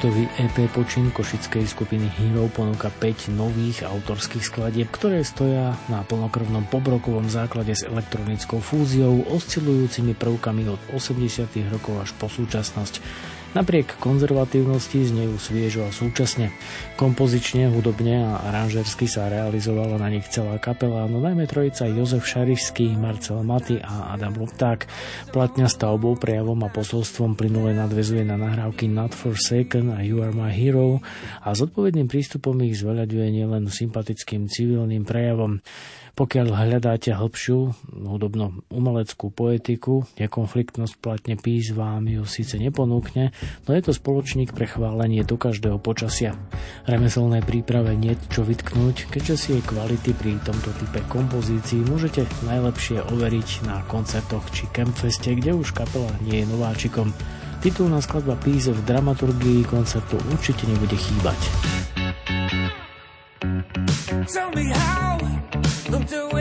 Debutový EP počin košickej skupiny Hero ponúka 5 nových autorských skladieb, ktoré stoja na plnokrvnom pobrokovom základe s elektronickou fúziou, oscilujúcimi prvkami od 80. rokov až po súčasnosť. Napriek konzervatívnosti znejú sviežo a súčasne. Kompozične, hudobne a aranžersky sa realizovala na nich celá kapela, no najmä trojica Jozef Šarišský, Marcel Maty a Adam Lopták. Platňa stavbou, prejavom a posolstvom plynule nadvezuje na nahrávky Not For Second a You Are My Hero a s odpovedným prístupom ich zveľaďuje nielen sympatickým civilným prejavom. Pokiaľ hľadáte hĺbšiu hudobno-umeleckú poetiku, nekonfliktnosť platne pís vám ju síce neponúkne, no je to spoločník pre chválenie do každého počasia. Remeselnej príprave nie čo vytknúť, keďže si jej kvality pri tomto type kompozícií môžete najlepšie overiť na koncertoch či Campfeste, kde už kapela nie je nováčikom. Titulná skladba Peace v dramaturgii koncertu určite nebude chýbať. Tell me how Look to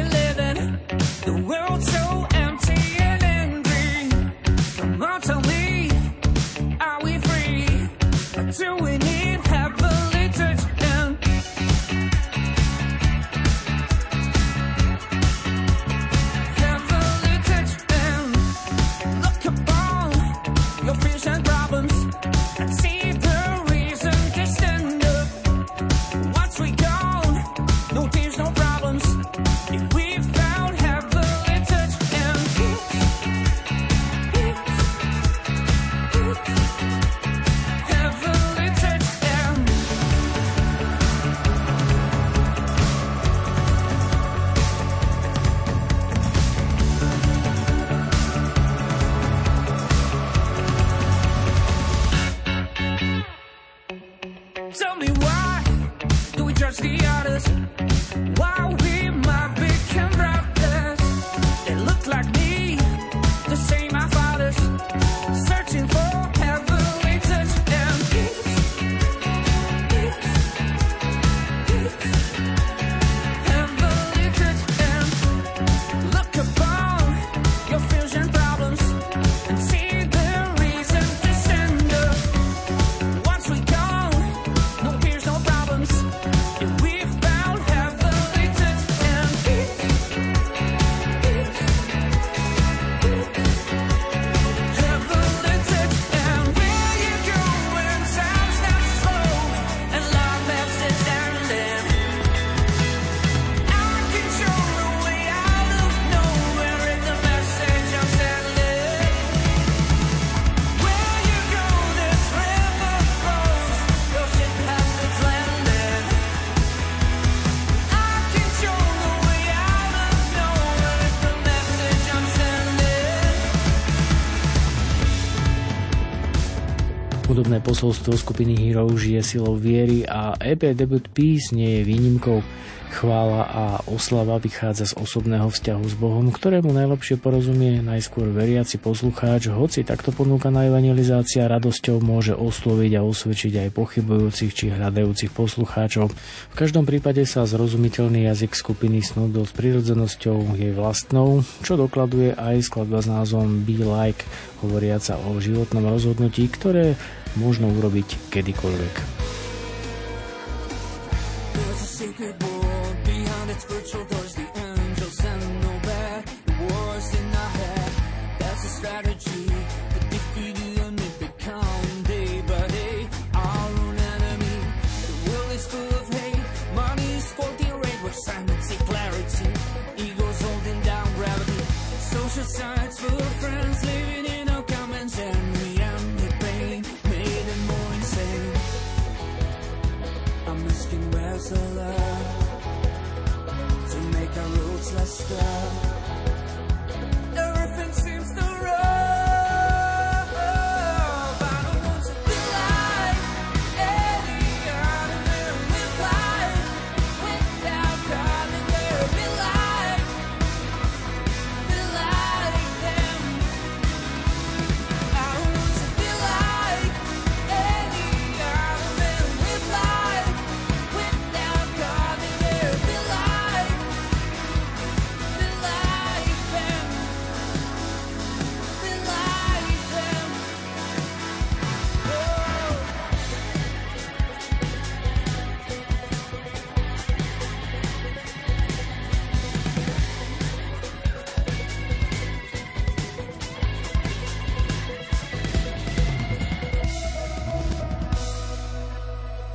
posolstvo skupiny Hero žije silou viery a EP debut Peace nie je výnimkou. Chvála a oslava vychádza z osobného vzťahu s Bohom, ktorému najlepšie porozumie najskôr veriaci poslucháč, hoci takto ponúkaná evangelizácia radosťou môže osloviť a osvedčiť aj pochybujúcich či hľadajúcich poslucháčov. V každom prípade sa zrozumiteľný jazyk skupiny snúdol s prirodzenosťou jej vlastnou, čo dokladuje aj skladba s názvom Be Like, hovoriaca o životnom rozhodnutí, ktoré možno urobiť kedykoľvek. Secret its virtual stop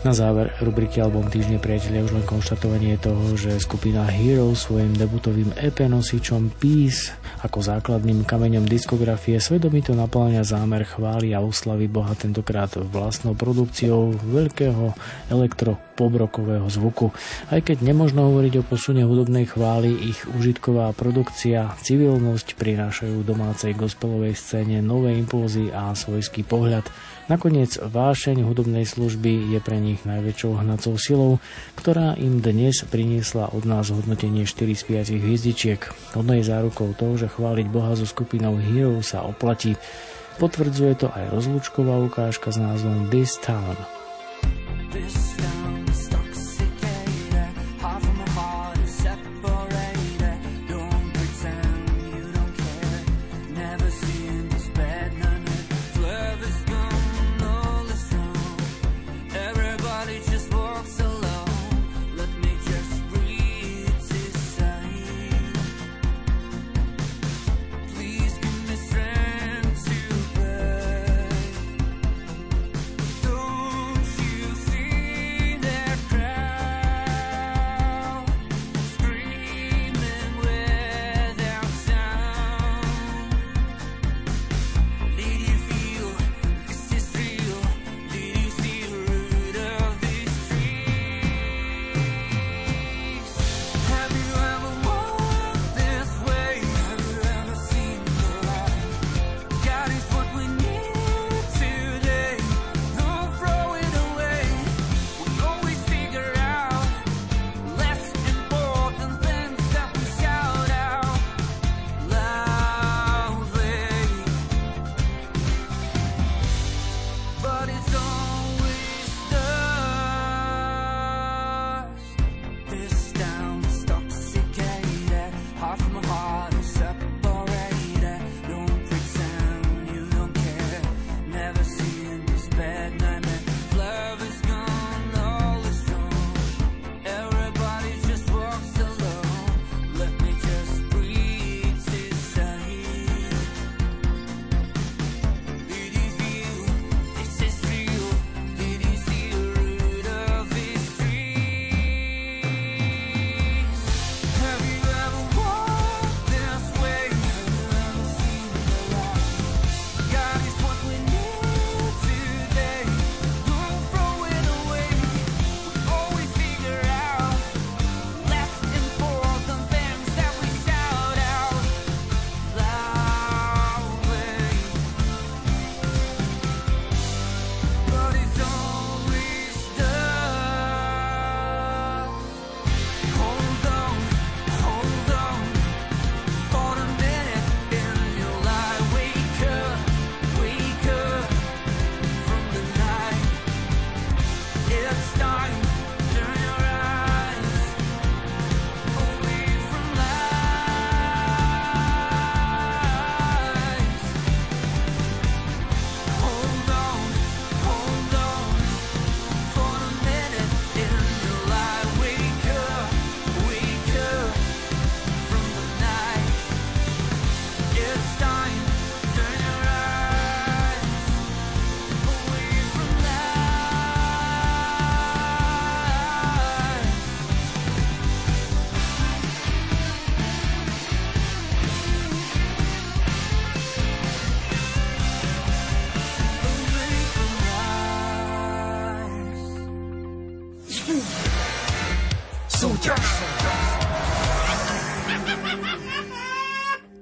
Na záver rubriky Album týždne priatelia už len konštatovanie toho, že skupina Hero svojim debutovým EP nosičom Peace ako základným kameňom diskografie svedomito naplňa zámer chvály a oslavy Boha tentokrát vlastnou produkciou veľkého elektro pobrokového zvuku. Aj keď nemožno hovoriť o posune hudobnej chvály, ich užitková produkcia, civilnosť prinášajú domácej gospelovej scéne nové impulzy a svojský pohľad. Nakoniec vášeň hudobnej služby je pre nich najväčšou hnacou silou, ktorá im dnes priniesla od nás hodnotenie 4 z 5 hviezdičiek. Hodno je zárukou toho, že chváliť Boha so skupinou Hero sa oplatí. Potvrdzuje to aj rozlúčková ukážka s názvom This Town. This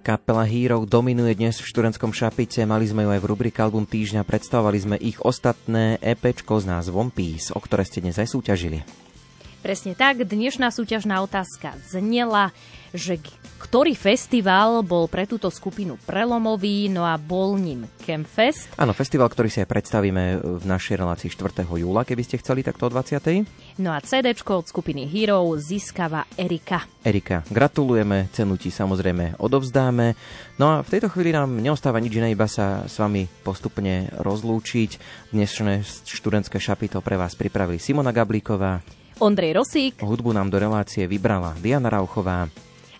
Kapela Hero dominuje dnes v študentskom šapice, mali sme ju aj v rubrike Album týždňa, predstavovali sme ich ostatné EPčko s názvom Peace, o ktoré ste dnes aj súťažili. Presne tak, dnešná súťažná otázka znela, že ktorý festival bol pre túto skupinu prelomový, no a bol ním Campfest. Áno, festival, ktorý si aj predstavíme v našej relácii 4. júla, keby ste chceli takto o 20. No a CD od skupiny Hero získava Erika. Erika, gratulujeme, cenu ti samozrejme odovzdáme. No a v tejto chvíli nám neostáva nič iné, iba sa s vami postupne rozlúčiť. Dnešné študentské šapito pre vás pripravili Simona Gablíková, Ondrej Rosík. Hudbu nám do relácie vybrala Diana Rauchová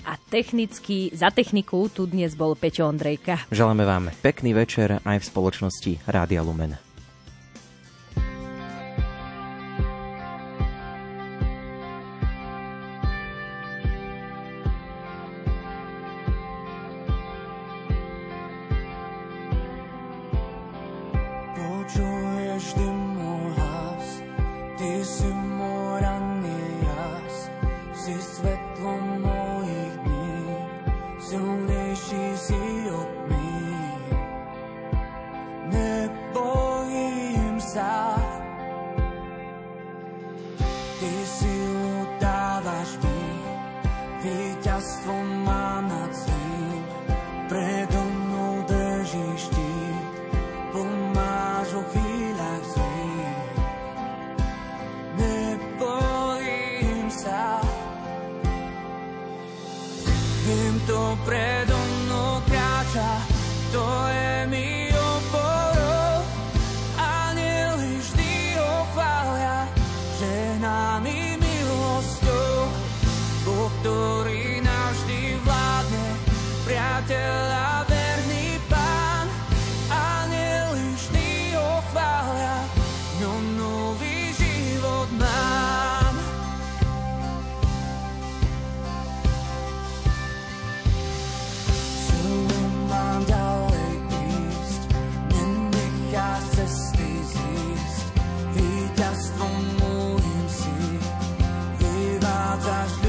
a technicky za techniku tu dnes bol Peťo Ondrejka. Želáme vám pekný večer aj v spoločnosti Rádia Lumen. Počuješ dym môj hlas, ty si south. Ty silu dávaš mi, víťazstvo má nad zlým. Predo mnou držíš ty, pomáš o chvíľach zlým. Nebojím sa, viem to predo I